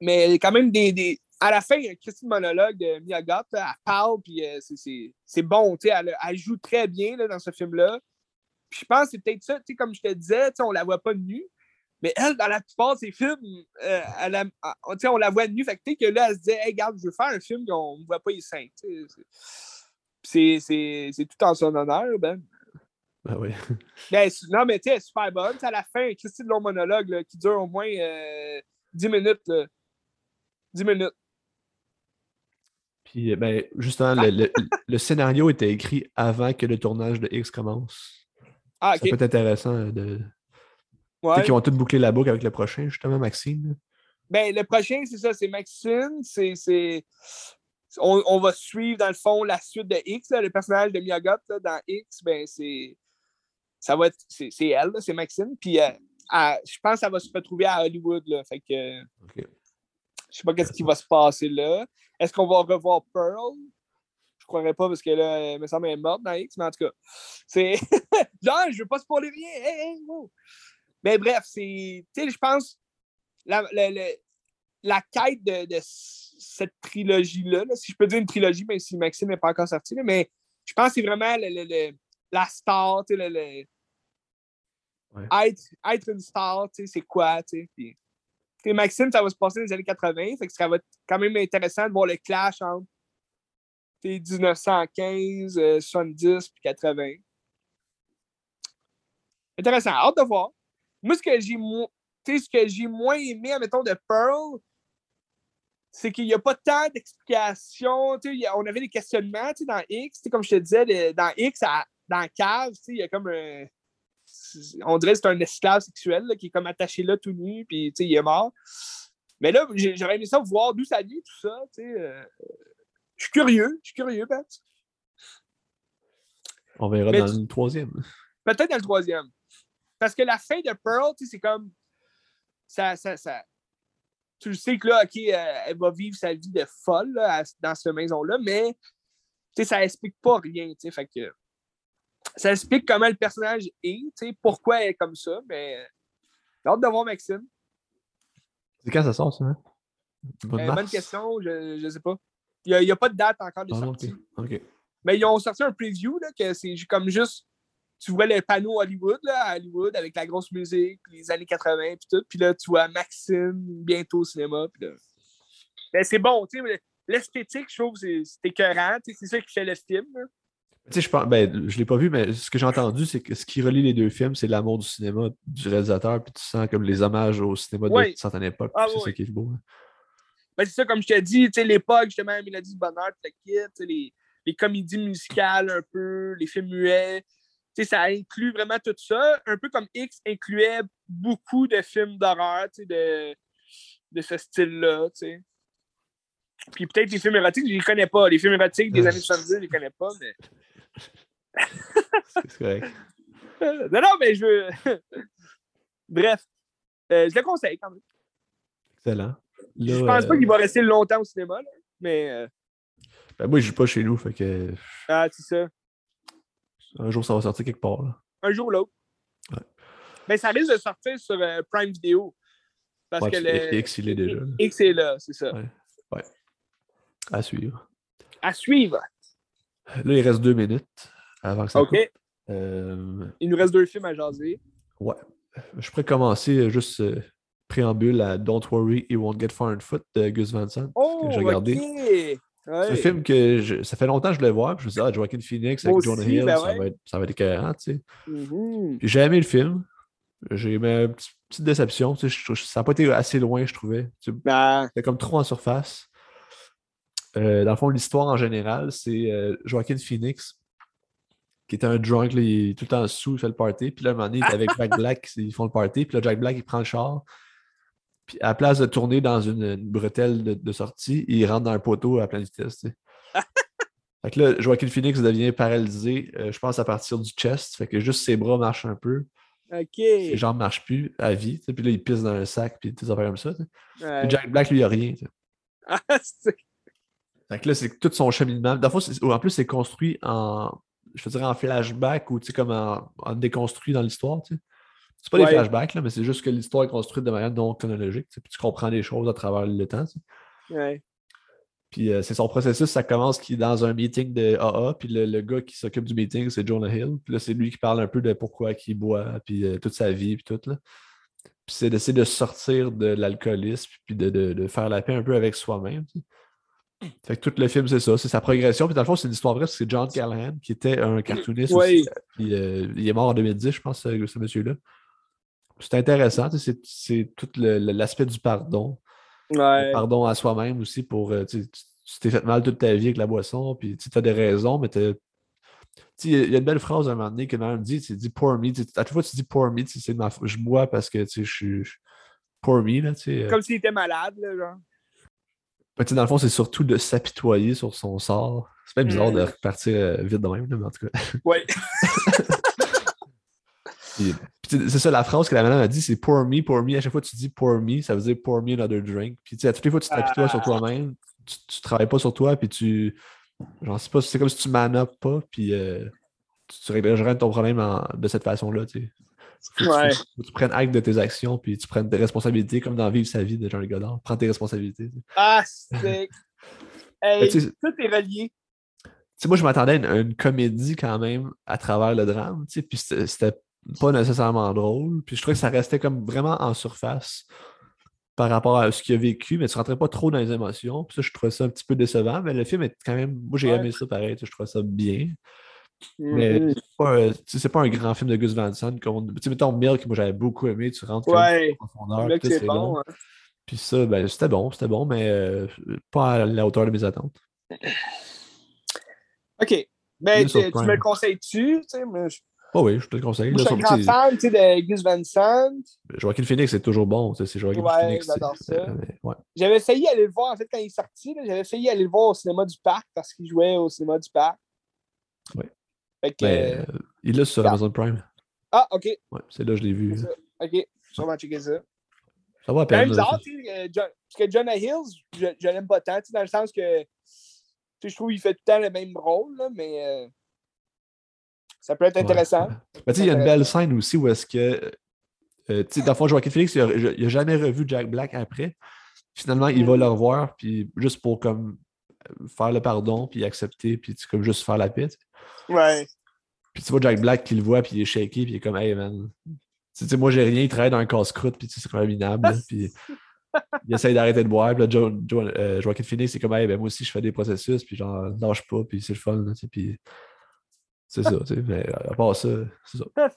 mais quand même des... À la fin, il y a Christine Monologue de Miyagot, elle parle, puis euh, c'est bon, elle, elle, joue très bien là, dans ce film-là. Puis je pense que c'est peut-être ça, comme je te disais, on la voit pas nue, mais elle, dans la plupart de ses films, euh, elle ah, on la voit nue. Fait que, que là, elle se dit Hey, regarde, je veux faire un film qu'on ne voit pas les seins. C'est tout en son honneur, Ben. Ben oui. Ben, non, mais tu sais, elle est super bonne. à la fin, Christine long monologue là, qui dure au moins euh, 10 minutes. Là. 10 minutes. Puis, ben, justement, le, le, le, scénario était écrit avant que le tournage de X commence. Ah, ok. Ça peut être intéressant de, Ouais. Qui vont tout boucler la boucle avec le prochain, justement, Maxime. Ben, le prochain, c'est ça, c'est Maxine. C'est. On, on, va suivre, dans le fond, la suite de X. le personnage de Miyagot dans X, ben, c'est. Ça va être. C'est elle, c'est Maxine. Puis, euh, je pense que ça va se retrouver à Hollywood. Là, fait que. Okay. Je sais pas qu'est-ce qui va se passer là. Est-ce qu'on va revoir Pearl? Je croirais pas parce que là, elle me semble qu'elle est morte dans X, mais en tout cas, c'est. Genre, je veux pas spoiler rien. Hey, hey, mais bref, c'est. Tu sais, je pense. La, la, la, quête de, de cette trilogie-là, si je peux dire une trilogie, même si Maxime n'est pas encore sorti, mais je pense que c'est vraiment le, la star, tu sais, ouais. être, être, une star, tu sais, c'est quoi, tu sais. Maxime, ça va se passer dans les années 80, fait que ça va être quand même intéressant de voir le clash entre 1915, 70 puis 80. Intéressant, hâte de voir. Moi, ce que j'ai ce que j'ai moins aimé, admettons, de Pearl, c'est qu'il n'y a pas tant d'explications. On avait des questionnements dans X. Comme je te disais, dans X, dans Cave, il y a comme un. On dirait que c'est un esclave sexuel qui est comme attaché là tout nu, puis il est mort. Mais là, j'aurais aimé ça voir d'où ça vient, tout ça. Euh, je suis curieux, je suis curieux, Pat. On verra dans le troisième. Peut-être dans le troisième. Parce que la fin de Pearl, c'est comme. Ça, ça, ça, tu le sais que là, OK, euh, elle va vivre sa vie de folle dans cette maison-là, mais ça explique pas rien. Fait que, ça explique comment le personnage est, pourquoi elle est comme ça, mais j'ai hâte de voir Maxime. C'est quand ça sort, ça? Hein? Euh, bonne question, je ne sais pas. Il n'y a, a, pas de date encore de ah, sortie. Mais ils ont sorti un preview, là, que c'est comme juste tu vois le panneau Hollywood, là, à Hollywood, avec la grosse musique, les années 80, puis tout. Puis là, tu vois Maxime bientôt au cinéma. Puis là, Ben, c'est bon, tu sais. L'esthétique, je trouve, c'est écœurant. C'est ça qui fait le film. Tu sais, je pense, ben, je l'ai pas vu, mais ce que j'ai entendu, c'est que ce qui relie les deux films, c'est l'amour du cinéma du réalisateur, puis tu sens comme les hommages au cinéma de certaines époques. Ah, c'est ça qui est beau. Hein. Ben, c'est ça, comme je t'ai dit, l'époque, justement, Mélodie du Bonheur, les, les comédies musicales un peu, les films muets. ça inclut vraiment tout ça, un peu comme X incluait beaucoup de films d'horreur de, de ce style-là. Puis peut-être les films érotiques, je les connais pas. Les films érotiques des années 70, je les connais pas, mais. c'est correct. non, non, mais je veux. Bref, euh, je le conseille quand même. Excellent. je pense pas euh, qu'il va rester longtemps au cinéma, mais. Euh, ben, moi, je joue pas chez nous, fait que. Ah, c'est ça. Un jour, ça va sortir quelque part. Un jour ou l'autre. Ouais. Mais ça risque de sortir sur Prime Video. Parce que le... X, il est déjà. X est là, c'est ça. Ouais. ouais. À suivre. À suivre. Là, il reste deux minutes avant que ça OK. Euh... Il nous reste deux films à jaser. Ouais. Je pourrais commencer euh, juste euh, préambule à Don't Worry, It Won't Get Far on Foot de Gus Van Sant. Oh, que j'ai regardé. Ouais. C'est un film que ça fait longtemps que je voulais voir. Puis je me dit, ah, Joaquin Phoenix avec Jonah Hill, ben ça, va être, ça va être écœurant, tu sais. Mm-hmm. J'ai aimé le film. J'ai aimé une petite déception. Tu sais, ça n'a pas été assez loin, je trouvais. Ben. C'était comme trop en surface. Euh, dans le fond, l'histoire en général, c'est euh, Joaquin Phoenix, qui était un drunk, il est tout le temps sous, il fait le party. Puis là, à un moment donné, il est avec Jack Black, ils font le party. Puis là, Jack Black, il prend le char. Puis à la place de tourner dans une, bretelle de, sortie, il rentre dans un poteau à pleine vitesse. fait que là, Joaquin Phoenix devient paralysé, euh, je pense, à partir du chest. Fait que juste ses bras marchent un peu. OK. Ses jambes ne marchent plus à vie. Puis là, il pisse dans un sac, puis des affaires comme ça. Jack Black, lui, il a rien. Ah, fait que là, c'est tout son cheminement. en plus, c'est construit en, je dire, en flashback ou comme en, déconstruit dans l'histoire. Tu sais. C'est pas des flashbacks, là, mais c'est juste que l'histoire est construite de manière non chronologique. Tu, puis tu comprends les choses à travers le temps. Ouais. Puis euh, c'est son processus, ça commence qui dans un meeting de AA, puis le, gars qui s'occupe du meeting, c'est Jonah Hill. Puis là, c'est lui qui parle un peu de pourquoi il boit, puis euh, toute sa vie, puis tout. Là. Puis c'est d'essayer de sortir de l'alcoolisme, puis de, de, faire la paix un peu avec soi-même. Fait que tout le film, c'est ça, c'est sa progression. Puis dans le fond, c'est une histoire vraie, c'est John Callahan, qui était un cartooniste aussi. Puis, euh, il est mort en 2010, je pense, ce monsieur-là. C'est intéressant, c'est tout l'aspect du pardon. pardon à soi-même aussi pour. Euh, tu t'es fait mal toute ta vie avec la boisson, puis tu as des raisons, mais tu il y a une belle phrase à un moment donné que me dit, tu dis pour me. À chaque fois tu dis pour me, c'est ma... je bois parce que je suis pour me. Là, euh. Comme s'il était malade, là, genre dans le fond, c'est surtout de s'apitoyer sur son sort. C'est pas bizarre de mm. repartir euh, vite de même, mais en tout cas. Oui. c'est ça, la phrase que la madame a dit, c'est pour me, pour me. À chaque fois que tu dis pour me, ça veut dire pour me another drink. Puis à toutes les fois tu t'apitoies sur ah. toi-même, tu, tu travailles pas sur toi, puis tu. Genre, c'est pas, c'est comme si tu man pas, puis euh, tu, tu réglerais ton problème de cette façon-là, tu sais. Faut, ouais. tu, tu, prennes acte de tes actions, puis tu prennes tes responsabilités, comme dans Vivre sa vie de Jean Godard. Prends tes responsabilités. Ah, c'est. hey, tout est relié. moi, je m'attendais à une, comédie quand même à travers le drame, puis c'était pas nécessairement drôle. Puis je trouvais que ça restait comme vraiment en surface par rapport à ce qu'il a vécu, mais tu rentrais pas trop dans les émotions. Puis ça, je trouvais ça un petit peu décevant, mais le film est quand même. Moi, j'ai aimé ça pareil, je trouvais ça bien. Mais mm-hmm. c'est pas, un grand film de Gus Van Sant. Tu sais, mettons Milk, moi j'avais beaucoup aimé, tu rentres ouais. en profondeur. c'est bon. Hein. Puis ça, ben, c'était bon, c'était bon, mais euh, pas à la hauteur de mes attentes. OK. Ben, tu, me le conseilles-tu? Oh oui, je te le conseille. je suis un grand fan de Gus Van Sant. Joaquin Phoenix, c'est toujours bon. C'est Joaquin ouais, Phoenix. j'adore ça. J'avais failli aller le voir, en fait, quand il est sorti. J'avais failli aller le voir au cinéma du parc parce qu'il jouait au cinéma du parc. Oui. Ben, euh, il est sur Amazon Prime. Ah, ok. Ouais, c'est là que je l'ai vu. Ok, je vais checker ça. Ça va à peine. bizarre, euh, parce que Jonah Hills, je, je l'aime pas tant, dans le sens que je trouve qu'il fait tout le temps le même rôle, là, mais euh, ça peut être intéressant. Mais tu sais, il y a une belle scène aussi où est-ce que. tu sais, dans le fond, Joaquin Phoenix, il n'a jamais revu Jack Black après. Finalement, il va mm. le revoir, puis juste pour comme faire le pardon, puis accepter, puis comme juste faire la paix. Ouais. Puis tu vois Jack Black qui le voit, puis il est shaky, puis il est comme, hey man. Tu sais, moi j'ai rien, il travaille dans un casse-croûte, puis c'est comme minable. puis il essaye d'arrêter de boire. Puis là, Joe, Joe, euh, Joaquin Phoenix, c'est comme, hey, ben, moi aussi, je fais des processus, puis genre, lâche pas, puis c'est le fun. Là, puis c'est ça, tu sais. Mais à part ça, c'est ça.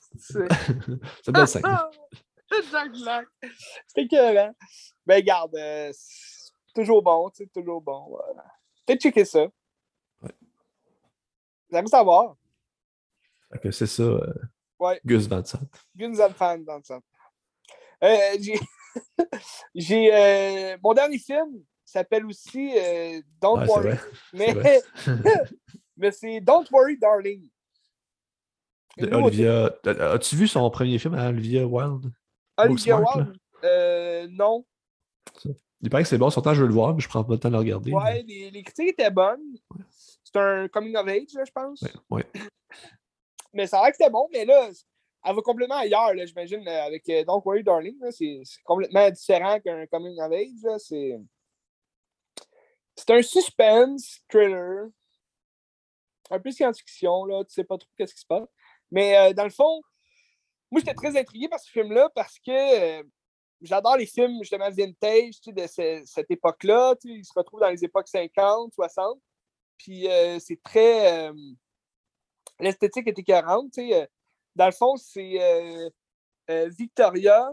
c'est belle scène. Jacques C'est écœurant. Ben, garde, euh, toujours bon, tu sais, toujours bon. Voilà. Peut-être checker ça? Aimez savoir. Fait que c'est ça, euh, Ouais. Gus Van Sant. Gus Van. Euh, j'ai. j'ai euh, mon dernier film s'appelle aussi euh, Don't Ouais, c'est Worry. Mais, vrai. mais c'est Don't Worry, Darling. De Olivia. As-tu vu son premier film à Olivia Wilde? Olivia Wilde? Euh, non. Il paraît que c'est bon, son temps je veux le voir, mais je prends pas le temps de le regarder. Ouais, les, les critiques étaient bonnes. C'est un coming of age, là, je pense. Ouais, ouais. Mais ça a l'air que c'était bon, mais là, elle va complètement ailleurs, là, j'imagine, euh, avec euh, Don't Worry Darling. là, C'est complètement différent qu'un coming of age. là, C'est c'est un suspense thriller. Un peu science-fiction, là. Tu sais pas trop qu'est-ce qui se passe. Mais euh, dans le fond, moi, j'étais très intrigué par ce film-là parce que euh, j'adore les films, justement, vintage, tu sais, de ce- cette époque-là. tu sais, Ils se retrouvent dans les époques 50, 60. Puis euh, c'est très. euh, L'esthétique est écœurante. euh, dans le fond, c'est Victoria.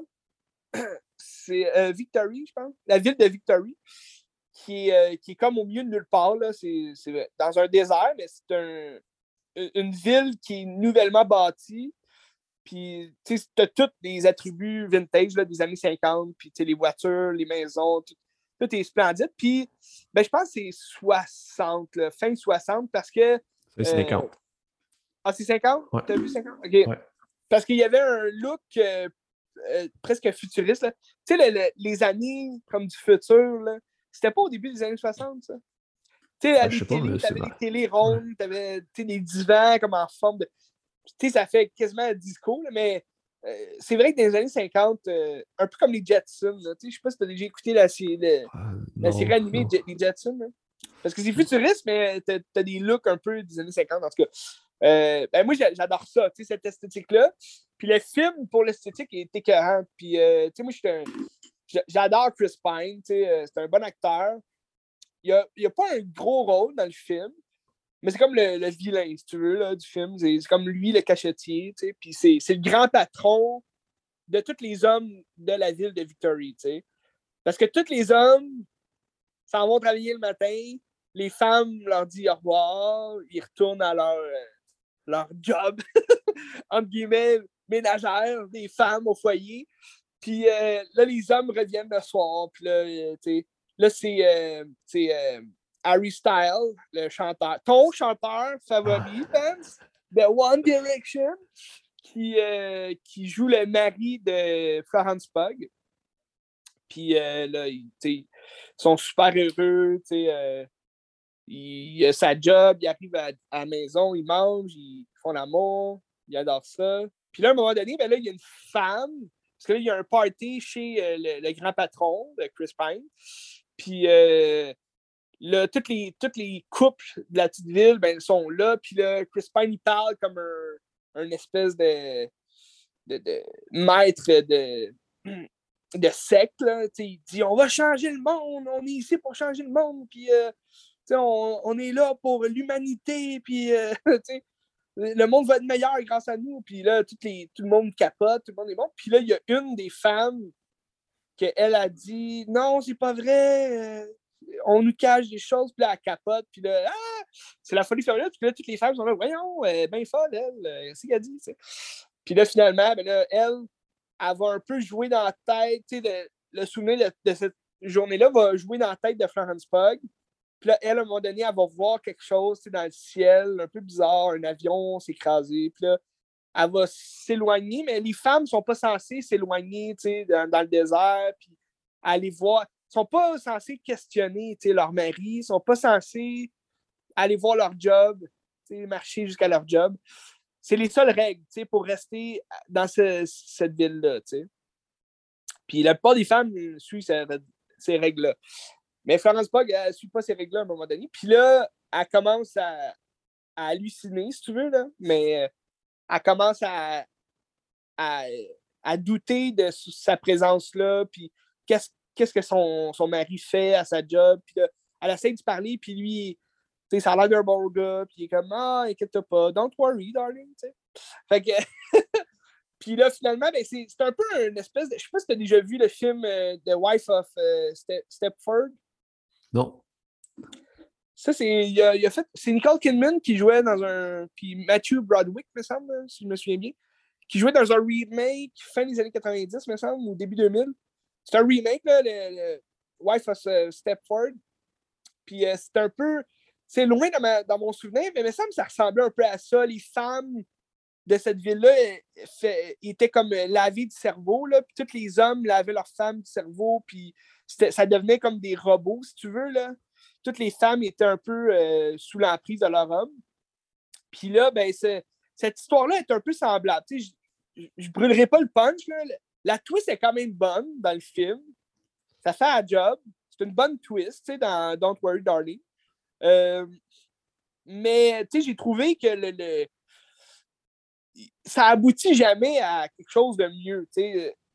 c'est Victory, je pense. La ville de Victory, qui est, qui est comme au milieu de nulle part. C'est dans un désert, mais c'est un, une ville qui est nouvellement bâtie. Puis, tu as tous les attributs vintage là, des années 50, puis les voitures, les maisons, tout, tout est splendide. Puis, ben, je pense que c'est 60, là, fin 60, parce que C'est 50. ah, c'est 50? Ouais. T'as vu 50? OK. Ouais. Parce qu'il y avait un look euh, euh, presque futuriste. là. Tu sais, le- le- les années comme du futur, là, c'était pas au début des années 60, ça? Tu sais, mais t'avais des télés rondes, t'avais tu sais, des divans comme en forme de. Tu sais, ça fait quasiment un disco, là, mais euh, c'est vrai que dans les années 50, euh, un peu comme les Jetsons, là, tu sais, je sais pas si t'as déjà écouté la, Ah, la série animée non. Les Jetsons. là. Parce que c'est futuriste, mais t'as as des looks un peu des années 50, en tout cas. Euh, ben moi, j'a- j'adore ça, tu sais, cette esthétique-là. Puis le film, pour l'esthétique, est écœurant. Puis, euh, tu sais, moi, je j'adore Chris Pine, tu sais, euh, c'est un bon acteur. Il n'y a, pas un gros rôle dans le film, mais c'est comme le, le vilain, si tu veux, là, du film. C'est comme lui, le cachetier, tu sais. Puis c'est le grand patron de tous les hommes de la ville de Victory, tu sais. Parce que tous les hommes s'en vont travailler le matin, les femmes leur disent au revoir, ils retournent à leur, euh, leur job, entre guillemets, ménagère, des femmes au foyer. Puis euh, là, les hommes reviennent le soir. Puis là, euh, là c'est Harry Styles, le chanteur, ton chanteur favori, Vance, de One Direction, qui, euh, qui joue le mari de Florence Pugh. Puis euh, là, ils, sont super heureux. tu sais, euh, il, a sa job, il arrive à, à la maison, il mange, ils font l'amour, il adore ça. Puis là, à un moment donné, ben là, il y a une femme, parce que là, il y a un party chez euh, le, le grand patron de Chris Pine. Puis euh, là, toutes les, toutes les couples de la petite ville ben, sont là. Puis là, Chris Pine, il parle comme un, un espèce de, de, de maître de, de secte. Il dit On va changer le monde, on est ici pour changer le monde. Puis euh, on, on est là pour l'humanité. Puis euh, le monde va être meilleur grâce à nous. Puis là, les, tout le monde capote, tout le monde est bon. Puis là, il y a une des femmes qu'elle a dit Non, c'est pas vrai. Euh, on nous cache des choses, puis là, elle capote, puis là, ah, c'est la folie furieuse, puis là, toutes les femmes sont là, voyons, elle est bien folle, elle, euh, c'est ce qu'elle dit. Puis là, finalement, ben là, elle, elle va un peu jouer dans la tête, tu sais, le souvenir de, cette journée-là va jouer dans la tête de Florence Pugh. Puis là, elle, à un moment donné, elle va voir quelque chose dans le ciel, un peu bizarre, un avion s'écraser. Puis là, elle va s'éloigner, mais les femmes ne sont pas censées s'éloigner dans, dans le désert, puis aller voir. Sont pas censés questionner leur mari, sont pas censés aller voir leur job, marcher jusqu'à leur job. C'est les seules règles pour rester dans ce- cette ville-là. Puis la plupart des femmes suivent ces, règles-là. Mais Florence Pugh, elle ne suit pas ces règles-là à un moment donné. Puis là, elle commence à, halluciner, si tu veux, là. mais euh, elle commence à, à, à douter de sa présence là, puis qu'est-ce qu'est-ce que son, son, mari fait à sa job. Puis elle essaie de parler, puis lui, ça a l'air d'un bon gars, puis il est comme Ah, inquiète pas, don't worry, darling. sais. Fait que. puis là, finalement, ben, c'est un peu une espèce de. Je sais pas si tu as déjà vu le film euh, The Wife of euh, Stepford. Non. Ça, c'est. Il a, fait. C'est Nicole Kidman qui jouait dans un. Puis Matthew Broderick, me semble, si je me souviens bien. Qui jouait dans un remake fin des années 90, me semble, ou début 2000. C'est un remake, là, le, Wife of euh, Stepford. Puis c'est un peu c'est loin dans, mon souvenir, mais il me ça ressemblait un peu à ça. Les femmes de cette ville-là étaient comme euh, lavées du cerveau, puis tous les hommes lavaient leurs femmes du cerveau, puis ça devenait comme des robots, si tu veux. Là. Toutes les femmes étaient un peu euh, sous l'emprise de leur homme. Puis là, ben, cette histoire-là est un peu semblable. je ne brûlerai pas le punch. La twist est quand même bonne dans le film. Ça fait un job. C'est une bonne twist dans Don't Worry Darling. Euh, mais j'ai trouvé que le, ça aboutit jamais à quelque chose de mieux.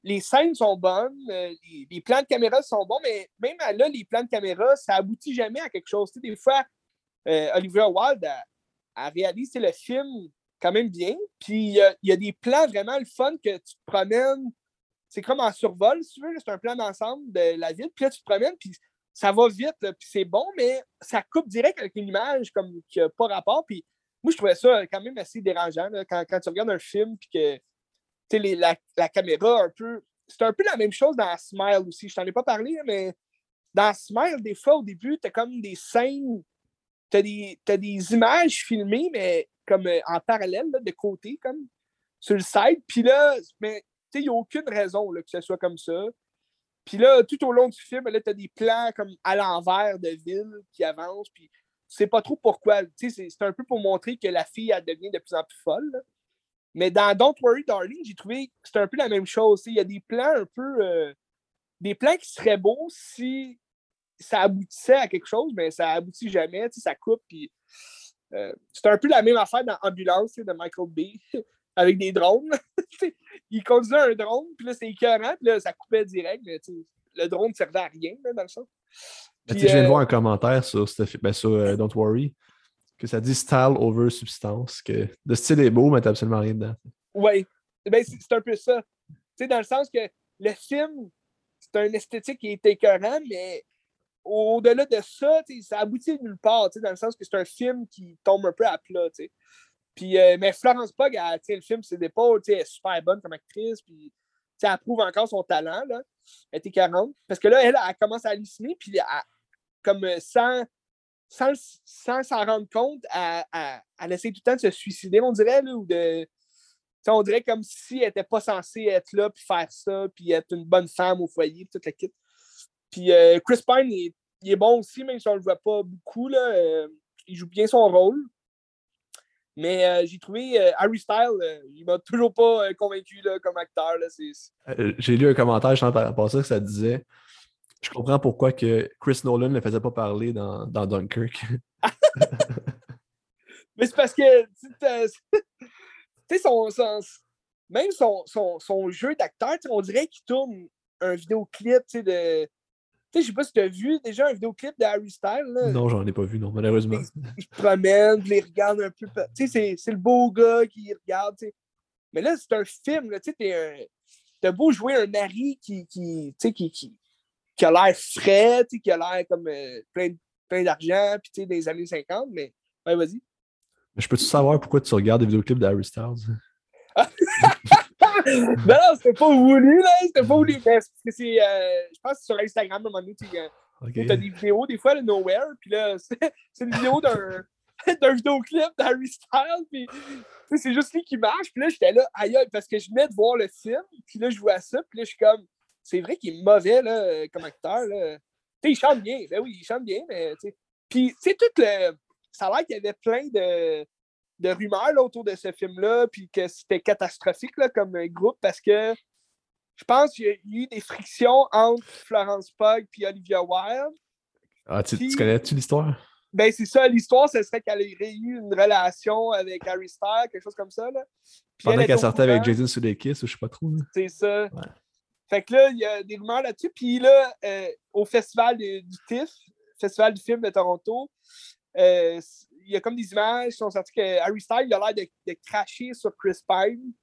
Les scènes sont bonnes, euh, les, plans de caméra sont bons, mais même là, les plans de caméra, ça aboutit jamais à quelque chose. des fois, euh, Olivia Wilde a, réalisé le film quand même bien. Puis il y, a des plans vraiment le fun que tu promènes. C'est comme en survol, si tu veux. C'est un plan d'ensemble de la ville. Puis là, tu te promènes, puis ça va vite, puis c'est bon, mais ça coupe direct avec une image comme qui n'a pas rapport. Puis moi, je trouvais ça quand même assez dérangeant quand, tu regardes un film puis que les, la, la, caméra un peu. C'est un peu la même chose dans Smile aussi. Je t'en ai pas parlé, mais dans Smile, des fois, au début, tu as comme des scènes, tu as, as, des images filmées, mais comme euh, en parallèle, de côté, comme sur le site. Puis là, il n'y a aucune raison que ce soit comme ça. Puis là, tout au long du film, là, tu as des plans comme à l'envers de ville qui avancent, puis tu sais pas trop pourquoi. C'est un peu pour montrer que la fille, elle devient de plus en plus folle. Mais dans Don't Worry Darling, j'ai trouvé que c'était un peu la même chose. Il y a des plans un peu. Euh, des plans qui seraient beaux si ça aboutissait à quelque chose, mais ça aboutit jamais. Ça coupe. Puis, euh, c'est un peu la même affaire dans Ambulance de Michael Bay avec des drones. il conduisait un drone, puis là, c'est écœurant, puis là, ça coupait direct, le drone ne servait à rien, dans le sens. je viens de euh, voir un commentaire sur, ben, sur euh, Don't Worry, que ça dit style over substance, que le style est beau, mais t'as absolument rien dedans. Oui, ben, c'est un peu ça. dans le sens que le film, c'est un esthétique qui est écœurant, mais au-delà de ça, ça aboutit nulle part, dans le sens que c'est un film qui tombe un peu à plat. Euh, mais Florence Pugh, elle, le film, c'est des elle est super bonne comme actrice. Puis, elle prouve encore son talent. Là. Elle était 40. Parce que là, elle, elle commence à halluciner. Puis, comme euh, sans sans s'en rendre compte, elle, elle, essaie tout le temps de se suicider, on dirait. Là, ou de, on dirait comme si elle n'était pas censée être là, puis faire ça, puis être une bonne femme au foyer, toute la kit. Puis euh, Chris Pine, il, est bon aussi, même si on ne le voit pas beaucoup. Là, il joue bien son rôle. Mais euh, j'ai trouvé euh, Harry Styles, euh, il m'a toujours pas convaincu là, comme acteur. j'ai lu un commentaire, je par rapport à ça, que ça disait Je comprends pourquoi que Chris Nolan ne le faisait pas parler dans, dans Dunkirk. Mais c'est parce que, tu sais, son, même son, son, son jeu d'acteur, on dirait qu'il tourne un vidéoclip de sais, je sais pas si tu as vu déjà un vidéoclip de Harry Styles. Là. Non, j'en ai pas vu, non, malheureusement. Il se promène, il les regarde un peu. Tu sais, c'est le beau gars qui regarde. sais. Mais là, c'est un film. Tu sais, t'as beau jouer un mari qui, qui, qui, qui, qui a l'air frais, qui a l'air comme euh, plein, plein d'argent, puis tu sais, des années 50, mais ouais, vas-y. Je peux-tu savoir pourquoi tu regardes des vidéoclips de Harry Styles? non, non, c'était pas voulu, là. C'était pas voulu. Parce que c'est, euh, je pense que c'est sur Instagram, à un moment donné, tu as des vidéos, des fois, le Nowhere, puis là, c'est une vidéo d'un d'un vidéoclip d'Harry Styles, puis c'est juste lui qui marche, puis là, j'étais là, aïe, parce que je venais de voir le film, puis là, je vois ça, puis là, je suis comme, c'est vrai qu'il est mauvais, là, comme acteur, là. Il chante bien, ben oui, il chante bien, mais, tu sais. Puis, tu sais, tout le... Ça a l'air qu'il y avait plein de de rumeurs autour de ce film-là, puis que c'était catastrophique là, comme groupe parce que je pense qu'il y a eu des frictions entre Florence Pugh et Olivia Wilde. Ah, tu, connais-tu l'histoire? Ben, c'est ça, l'histoire, ce serait qu'elle aurait eu une relation avec Harry Styles, quelque chose comme ça. Là. Pendant qu'elle sortait avec Jason Sudeikis, ou je sais pas trop. C'est ça. Fait que là, il y a des rumeurs là-dessus. Puis là, euh, au festival du TIFF, Festival du film de Toronto, euh, il y a comme des images qui sont sorties que Harry Styles a l'air de, de, cracher sur Chris Pine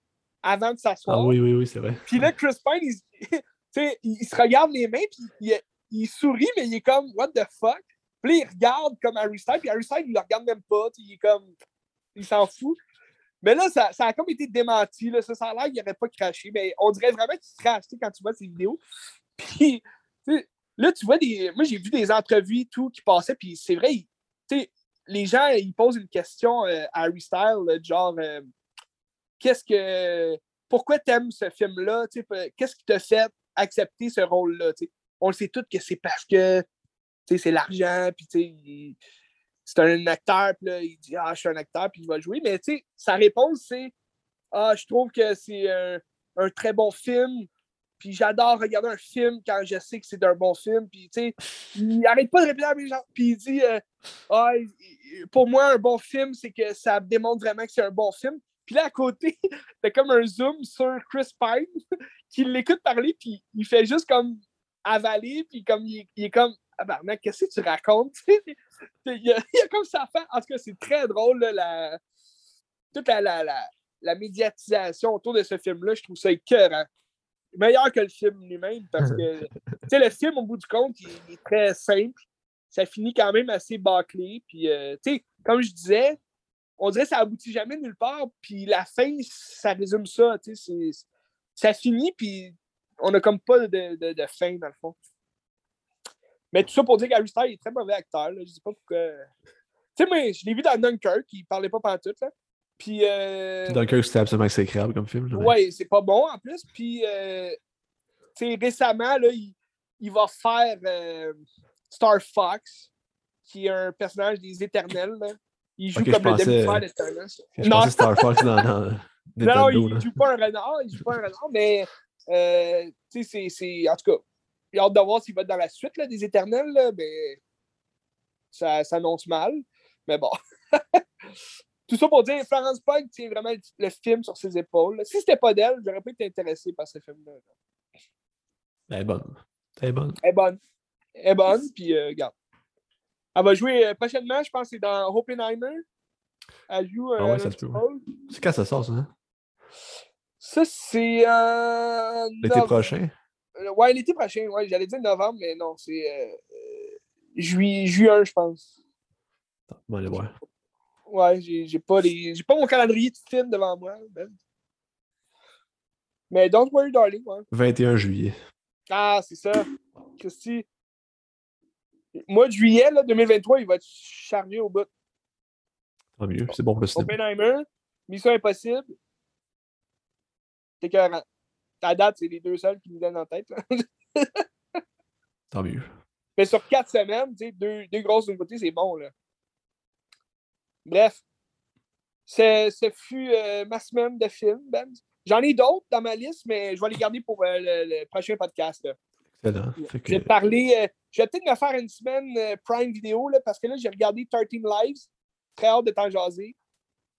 avant de s'asseoir. Ah oui, oui, oui, c'est vrai. Puis là, Chris Pine, il, il, se regarde les mains, puis il, il, sourit, mais il est comme What the fuck? Puis là, il regarde comme Harry Styles, puis Harry Styles, il le regarde même pas. Il est comme. Il s'en fout. Mais là, ça, ça, a comme été démenti. Là. Ça, ça a l'air qu'il n'aurait pas craché. Mais on dirait vraiment qu'il crache quand tu vois ces vidéos. Puis, là, tu vois des. Moi, j'ai vu des entrevues tout qui passaient. Puis c'est vrai, les gens, ils posent une question euh, à Harry Styles, genre euh, Qu'est-ce que. Pourquoi t'aimes ce film-là? Qu'est-ce qui t'a fait accepter ce rôle-là? On le sait tous que c'est parce que c'est l'argent, puis c'est un acteur, puis là, il dit Ah, je suis un acteur, puis il va jouer. Mais sa réponse, c'est Ah, je trouve que c'est un, très bon film, puis j'adore regarder un film quand je sais que c'est un bon film. Puis, tu sais, il n'arrête pas de répéter à mes gens. Puis il dit euh, Ah, pour moi, un bon film, c'est que ça démontre vraiment que c'est un bon film. Puis là, à côté, t'as comme un zoom sur Chris Pine qui l'écoute parler, puis il fait juste comme avaler, puis comme il, est comme ah ben, mec, qu'est-ce que tu racontes? il, y a, comme ça fait. En tout cas, c'est très drôle, la, toute la, la, la, médiatisation autour de ce film-là. Je trouve ça écœurant. Meilleur que le film lui-même, parce que le film, au bout du compte, il, est très simple. Ça finit quand même assez bâclé. Puis, euh, comme je disais, on dirait que ça aboutit jamais nulle part. Puis la fin, ça résume ça. Ça finit, puis on n'a comme pas de, de, de, fin, dans le fond. Mais tout ça pour dire qu'Harry Styles est très mauvais acteur. Là. Je sais pas pourquoi. Tu sais, mais je l'ai vu dans Dunkirk, il parlait pas pantoute. Là. Puis. Euh... Dunkirk, c'était absolument exécrable comme film. Ouais, c'est pas bon en plus. Puis, euh... tu sais, récemment, là, il, il va faire euh... Star Fox, qui est un personnage des Éternels. Là. Il joue comme le demi-frère de Thanos. non, Star Fox dans, dans Non, il joue pas un renard, il joue pas un renard, mais euh, tu sais, c'est. En tout cas, j'ai hâte de voir s'il va être dans la suite là, des Éternels, là, mais ça s'annonce mal. Mais bon. Tout ça pour dire, Florence Pugh tient vraiment le, film sur ses épaules. Si c'était pas d'elle, j'aurais pas été intéressé par ce film-là. Elle est bonne. Elle est bonne. Elle est bonne. Elle est bonne, puis euh, regarde. Elle va jouer euh, prochainement, je pense, c'est dans Oppenheimer. Elle joue. ah ouais, ça se peut. C'est quand ça sort, ça? Hein? Ça, c'est. Euh, l'été prochain? Euh, ouais, l'été prochain, ouais. J'allais dire novembre, mais non, c'est euh, juillet, juin, je pense. On va aller voir. Ouais, j'ai pas, les... pas mon calendrier de film devant moi. Ben. Mais Don't Worry Darling, ouais. 21 juillet. Ah, c'est ça. Christy. Mois de juillet là, 2023, il va être chargé au bout. Tant mieux, c'est bon pour le cinéma. Oppenheimer, Mission Impossible, T'es Ta date, c'est les deux seuls qui nous donnent en tête. Tant mieux. Mais sur quatre semaines, deux, deux grosses nouveautés, c'est bon. Là. Bref, ce fut euh, ma semaine de film, Ben. J'en ai d'autres dans ma liste, mais je vais les garder pour euh, le, prochain podcast. Excellent. Je vais parler. Euh, je vais peut-être me faire une semaine Prime Vidéo là, parce que là, j'ai regardé 13 Lives. Très hâte de t'en jaser.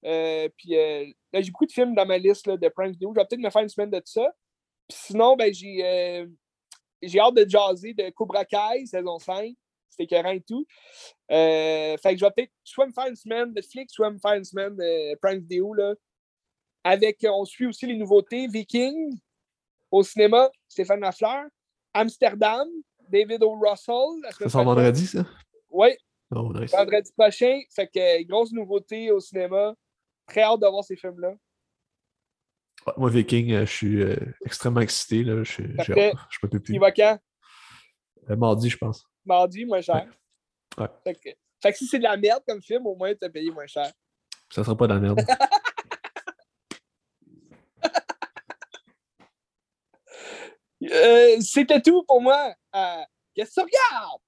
Puis là, j'ai beaucoup de films dans ma liste là, de Prime Video. Je vais peut-être me faire une semaine de ça. Puis sinon, ben, j'ai, j'ai hâte de jaser de Cobra Kai, saison 5. C'était écœurant et tout. fait que je vais peut-être soit me faire une semaine de Netflix, soit me faire une semaine de Prime Video. Là, avec, on suit aussi les nouveautés. Viking, au cinéma, Stéphane Lafleur. Amsterdam, David O. Russell. Ça sort vendredi, ça? Oui. Oh, nice. Vendredi prochain. Fait que grosse nouveauté au cinéma. Très hâte de voir ces films-là. Moi, Viking, euh, je suis euh, extrêmement excité. Là. Je, je peux plus. Il va quand? Euh, mardi, je pense. Mardi, moins cher. Ouais. Fait, que, fait, que, si c'est de la merde comme film, au moins tu as payé moins cher. Ça sera pas de la merde. C'était tout pour moi. Qu'est-ce que tu regardes?